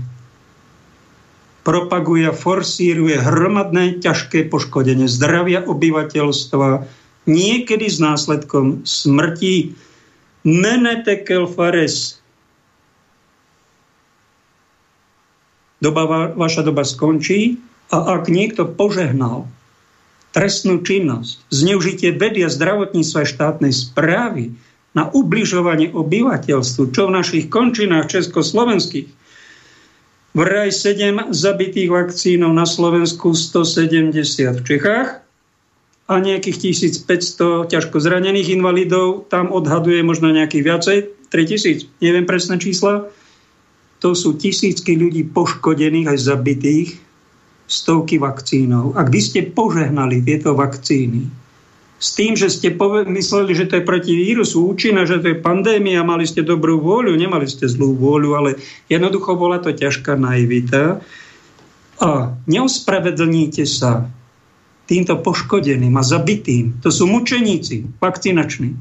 Propaguje a forsíruje hromadné ťažké poškodenie zdravia obyvateľstva, niekedy s následkom smrti. Menetekel fares. Doba, vaša doba skončí a ak niekto požehnal trestnú činnosť, zneužitie vedy a zdravotníctva štátnej správy na ubližovanie obyvateľstvu, čo v našich končinách československých, vraj 7 zabitých vakcínov na Slovensku, 170 v Čechách, a nejakých 1500 ťažko zranených invalidov, tam odhaduje možno nejakých viacej, 3000, neviem presné čísla. To sú tisícky ľudí poškodených aj zabitých, stovky vakcínov. Ak by ste požehnali tieto vakcíny, s tým, že ste mysleli, že to je proti vírusu účinné, že to je pandémia, mali ste dobrú vôľu, nemali ste zlú vôľu, ale jednoducho bola to ťažká naivita. A neospravedlníte sa týmto poškodeným a zabitým. To sú mučeníci vakcinační.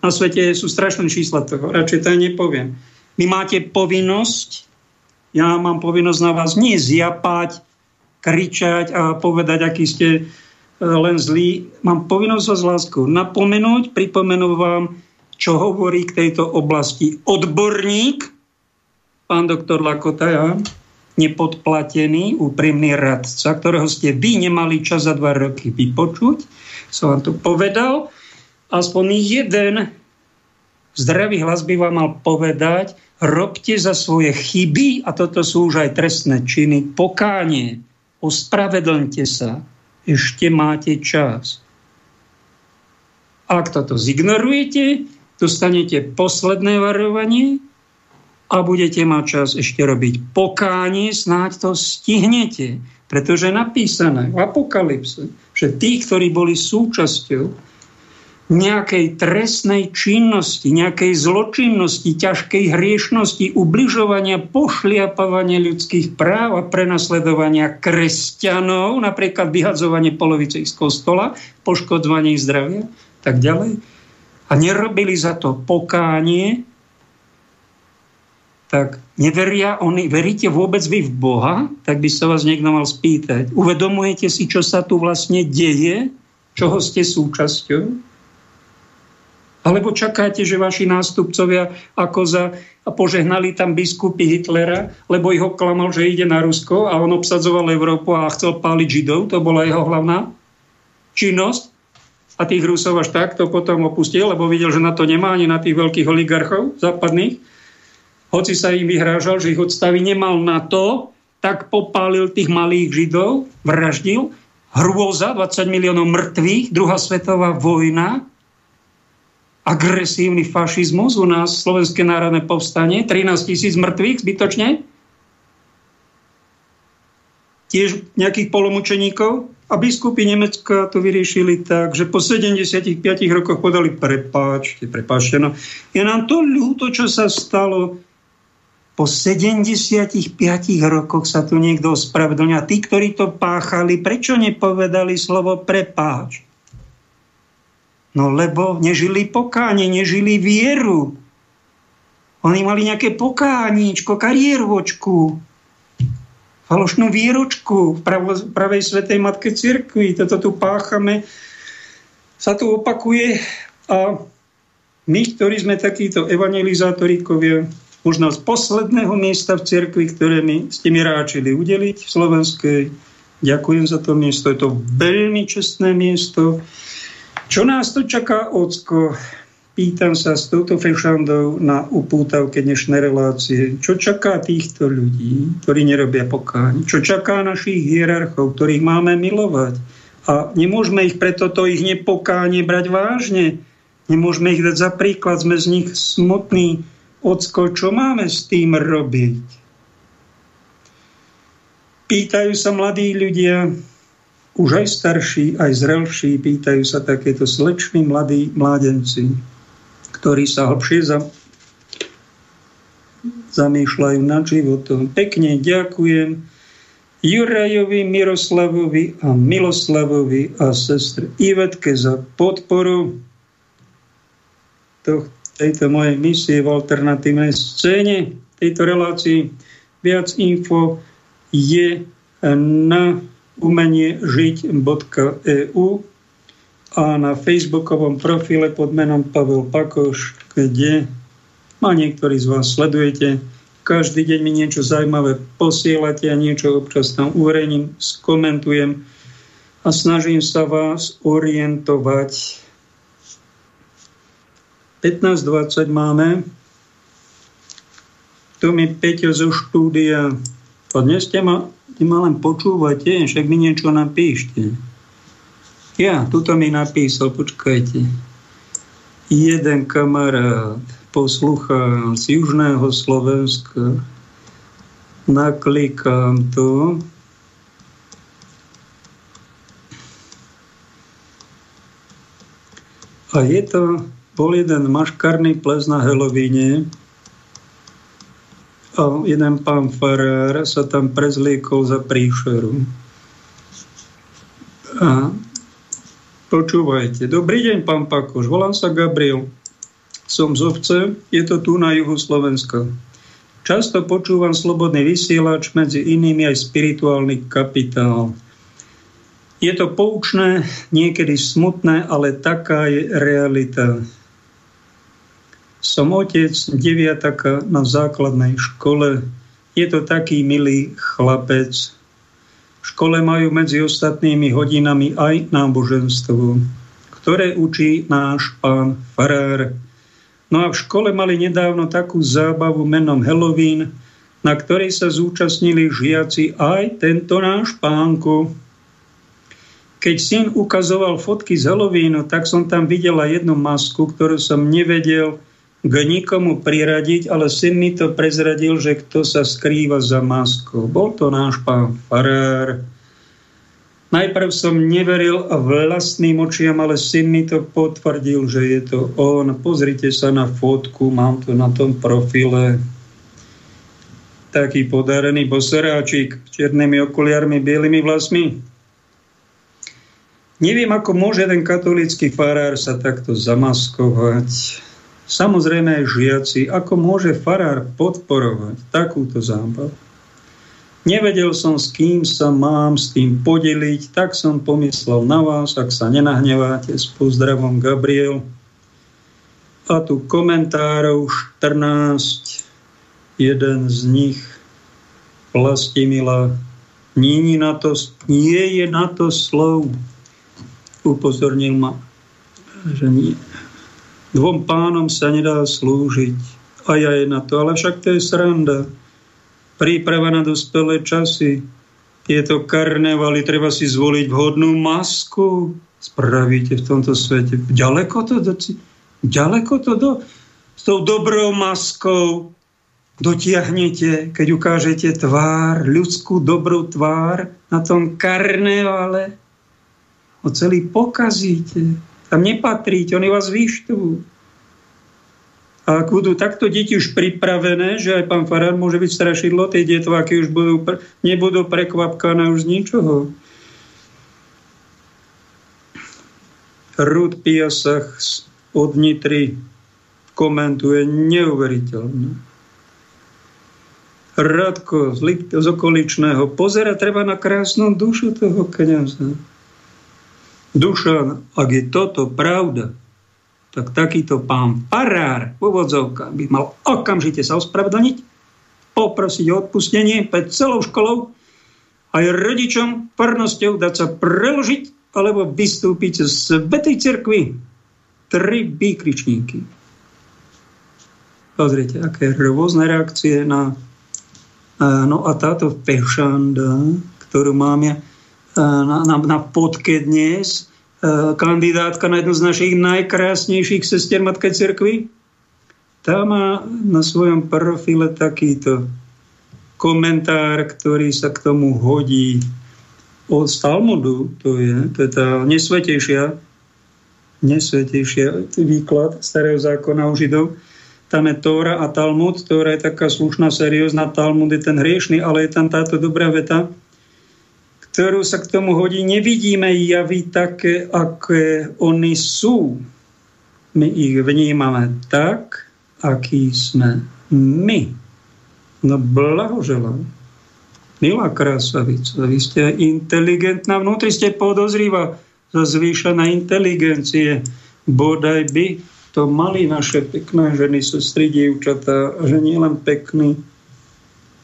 Na svete sú strašné čísla toho, radšej to nepoviem. Vy máte povinnosť, ja mám povinnosť na vás nie zjapať, kričať a povedať, aký ste e, len zlí. Mám povinnosť vás lásku napomenúť, pripomenúť vám, čo hovorí k tejto oblasti odborník, pán doktor Lakota, ja, nepodplatený úprimný radca, ktorého ste vy nemali čas za dva roky vypočuť. Som vám to povedal. Aspoň jeden zdravý hlas by vám mal povedať, robte za svoje chyby, a toto sú už aj trestné činy, pokánie, ospravedlňte sa, ešte máte čas. Ak toto zignorujete, dostanete posledné varovanie, a budete mať čas ešte robiť pokánie, snáď to stihnete. Pretože je napísané v Apokalypse, že tí, ktorí boli súčasťou nejakej trestnej činnosti, nejakej zločinnosti, ťažkej hriešnosti, ubližovania, pošliapavania ľudských práv a prenasledovania kresťanov, napríklad vyhadzovanie polovice z kostola, poškodzovanie ich zdravia, tak ďalej. A nerobili za to pokánie, tak neveria oni, veríte vôbec vy v Boha? Tak by sa vás niekto mal spýtať. Uvedomujete si, čo sa tu vlastne deje? Čoho ste súčasťou? Alebo čakáte, že vaši nástupcovia ako za, a požehnali tam biskupy Hitlera, lebo ich oklamal, že ide na Rusko a on obsadzoval Európu a chcel páliť Židov, to bola jeho hlavná činnosť. A tých Rusov až tak to potom opustil, lebo videl, že na to nemá ani na tých veľkých oligarchov západných. Hoci sa im vyhrážal, že ich odstaví nemal na to, tak popálil tých malých Židov, vraždil, hrôza, 20 miliónov mŕtvych, druhá svetová vojna, agresívny fašizmus, u nás Slovenské národné povstanie, 13 tisíc mŕtvych zbytočne, tiež nejakých polomučeníkov. A biskupy Nemecka to vyriešili tak, že po 75 rokoch podali prepáčte, prepáčte, no je nám to ľúto, čo sa stalo po 75 rokoch sa tu niekto ospravedlňa. Tí, ktorí to páchali, prečo nepovedali slovo prepáč? No lebo nežili pokáne, nežili vieru. Oni mali nejaké pokáničko, kariéročku, falošnú vieročku v pravej svetej matke cirkvi. Toto tu páchame, sa tu opakuje a my, ktorí sme takíto evangelizátorikovia, možno z posledného miesta v cirkvi, ktoré mi ste mi ráčili udeliť v Slovenskej, ďakujem za to miesto, je to veľmi čestné miesto, čo nás to čaká, Ocko? Pýtam sa s touto fešandou na upútavke dnešnej relácie. Čo čaká týchto ľudí, ktorí nerobia pokáň? Čo čaká našich hierarchov, ktorých máme milovať? A nemôžeme ich preto to ich nepokánie brať vážne. Nemôžeme ich dať za príklad, sme z nich smutní. Ocko, čo máme s tým robiť? Pýtajú sa mladí ľudia, už aj starší, aj zrelší, pýtajú sa takéto sleční mladí mládenci, ktorí sa hlbšie za, zamýšľajú nad životom. Pekne ďakujem Jurajovi, Miroslavovi a Miloslavovi a sestre Ivetke za podporu to, tejto mojej misie v alternatívnej scéne, tejto relácii. Viac info je na umeniežiť.eu a na facebookovom profile pod menom Pavel Pakoš, kde ma niektorí z vás sledujete. Každý deň mi niečo zaujímavé posielate a niečo občas tam uverejním, skomentujem a snažím sa vás orientovať. 15.20 máme. Tu mi Peťo zo štúdia. Podneste ma ty ma len počúvate, však mi niečo napíšte. Ja, tuto mi napísal, počkajte. Jeden kamarát posluchá z južného Slovenska. Naklikám to. A je to, bol jeden maškarný ples na Helovíne, a jeden pán farár sa tam prezliekol za príšeru. A počúvajte. Dobrý deň, pán Pakoš. Volám sa Gabriel. Som z obce, je to tu na juhu Slovenska. Často počúvam slobodný vysielač, medzi inými aj spirituálny kapitál. Je to poučné, niekedy smutné, ale taká je realita. Som otec deviataka na základnej škole. Je to taký milý chlapec. V škole majú medzi ostatnými hodinami aj náboženstvo, ktoré učí náš pán Farár. No a v škole mali nedávno takú zábavu menom Halloween, na ktorej sa zúčastnili žiaci aj tento náš pánko. Keď syn ukazoval fotky z Halloweenu, tak som tam videla jednu masku, ktorú som nevedel, k nikomu priradiť, ale syn mi to prezradil, že kto sa skrýva za maskou. Bol to náš pán Farár. Najprv som neveril vlastným očiam, ale syn mi to potvrdil, že je to on. Pozrite sa na fotku, mám to na tom profile. Taký podarený boseráčik s černými okuliarmi, bielými vlasmi. Neviem, ako môže ten katolícky farár sa takto zamaskovať. Samozrejme aj žiaci, ako môže farár podporovať takúto zábavu. Nevedel som, s kým sa mám s tým podeliť, tak som pomyslel na vás, ak sa nenahneváte. S pozdravom Gabriel. A tu komentárov 14. Jeden z nich Vlastimila. Nie, na to, nie je na to slov. Upozornil ma, že nie. Dvom pánom sa nedá slúžiť. A ja je na to, ale však to je sranda príprava na dospelé časy. Tieto karnevaly, treba si zvoliť vhodnú masku. Spravíte v tomto svete. Ďaleko to do... Ďaleko to do... S tou dobrou maskou dotiahnete, keď ukážete tvár, ľudskú dobrú tvár na tom karnevale. Ho celý pokazíte. Tam nepatríte, oni vás vyštú. A ak budú takto deti už pripravené, že aj pán Farár môže byť strašidlo, tie detváky už budú, nebudú prekvapkané už z ničoho. Rud Piasach od Nitry komentuje neuveriteľné. Radko z, z okoličného pozera treba na krásnu dušu toho kniaza. Duša, ak je toto pravda, tak takýto pán Parár v by mal okamžite sa ospravedlniť, poprosiť o odpustenie pred celou školou aj rodičom farnosťou dať sa preložiť alebo vystúpiť z Svetej cirkvi. Tri výkričníky. Pozrite, aké rôzne reakcie na... No a táto pešanda, ktorú mám ja na, na, na podke dnes, E, kandidátka na jednu z našich najkrásnejších sestier Matkej cirkvi. Tá má na svojom profile takýto komentár, ktorý sa k tomu hodí od Talmudu, to je, to je tá nesvetejšia, nesvetejšia výklad starého zákona u Židov. Tam je Tóra a Talmud. Tóra je taká slušná, seriózna, Talmud je ten hriešný, ale je tam táto dobrá veta ktorú sa k tomu hodí. Nevidíme javy také, aké oni sú. My ich vnímame tak, aký sme my. No blahoželám. Milá krásavica, vy ste inteligentná, vnútri ste podozrýva za zvýšené inteligencie. Bodaj by to mali naše pekné ženy, sestry, dievčatá, že nie len pekný,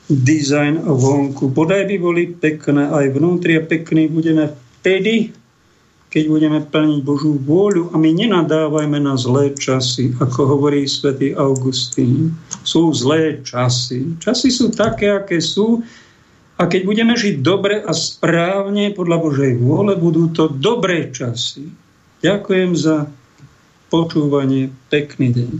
dizajn vonku. Bodaj by boli pekné aj vnútri a pekný budeme vtedy, keď budeme plniť Božú vôľu a my nenadávajme na zlé časy, ako hovorí svätý Augustín. Sú zlé časy. Časy sú také, aké sú a keď budeme žiť dobre a správne podľa Božej vôle, budú to dobré časy. Ďakujem za počúvanie. Pekný deň.